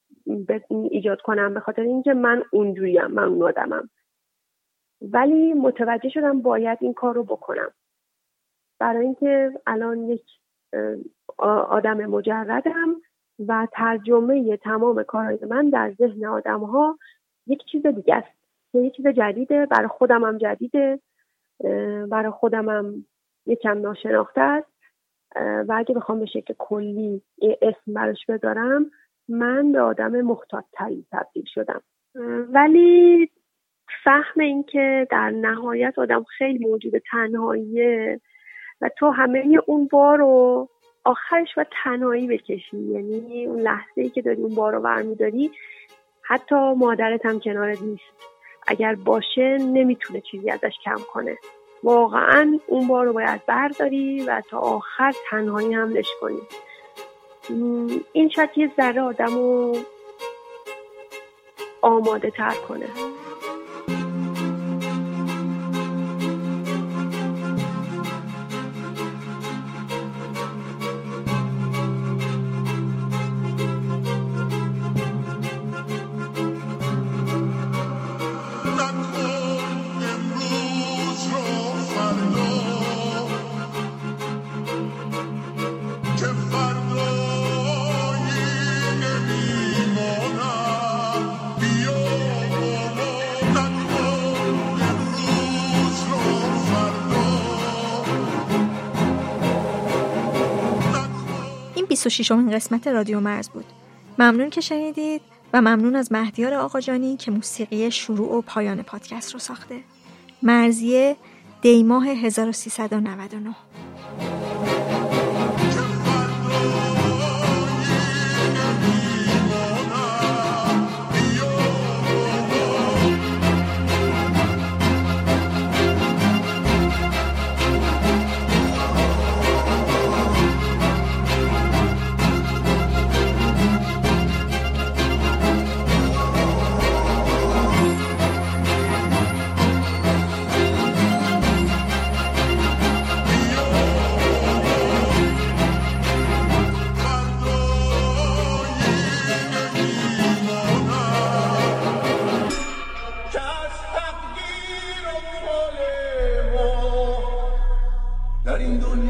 ایجاد کنم به خاطر اینکه من اونجوریم من اون آدمم. ولی متوجه شدم باید این کار رو بکنم. برای اینکه الان یک آدم مجردم و ترجمه تمام کارهای من در ذهن آدم ها یک چیز دیگه است. یک چیز جدیده برای خودم هم جدیده برای خودم هم یکم ناشناخته است. و اگه بخوام به شکل کلی اسم براش بذارم من به آدم محتاط تری تبدیل شدم. ولی فهم این که در نهایت آدم خیلی موجود تنهاییه و تو همه اون بار رو آخرش و تنهایی بکشی. یعنی اون لحظه ای که داری اون بار رو برمیداری حتی مادرت هم کنارت نیست. اگر باشه نمی‌تونه چیزی ازش کم کنه. واقعا اون بار رو باید برداری و تا آخر تنهایی حملش کنی. این شاید یه ذره آدم رو آماده تر کنه. این قسمت رادیو مرز بود. ممنون که شنیدید و ممنون از مهدیار آقاجانی که موسیقی شروع و پایان پادکست رو ساخته. مرزیه دیماه 1399「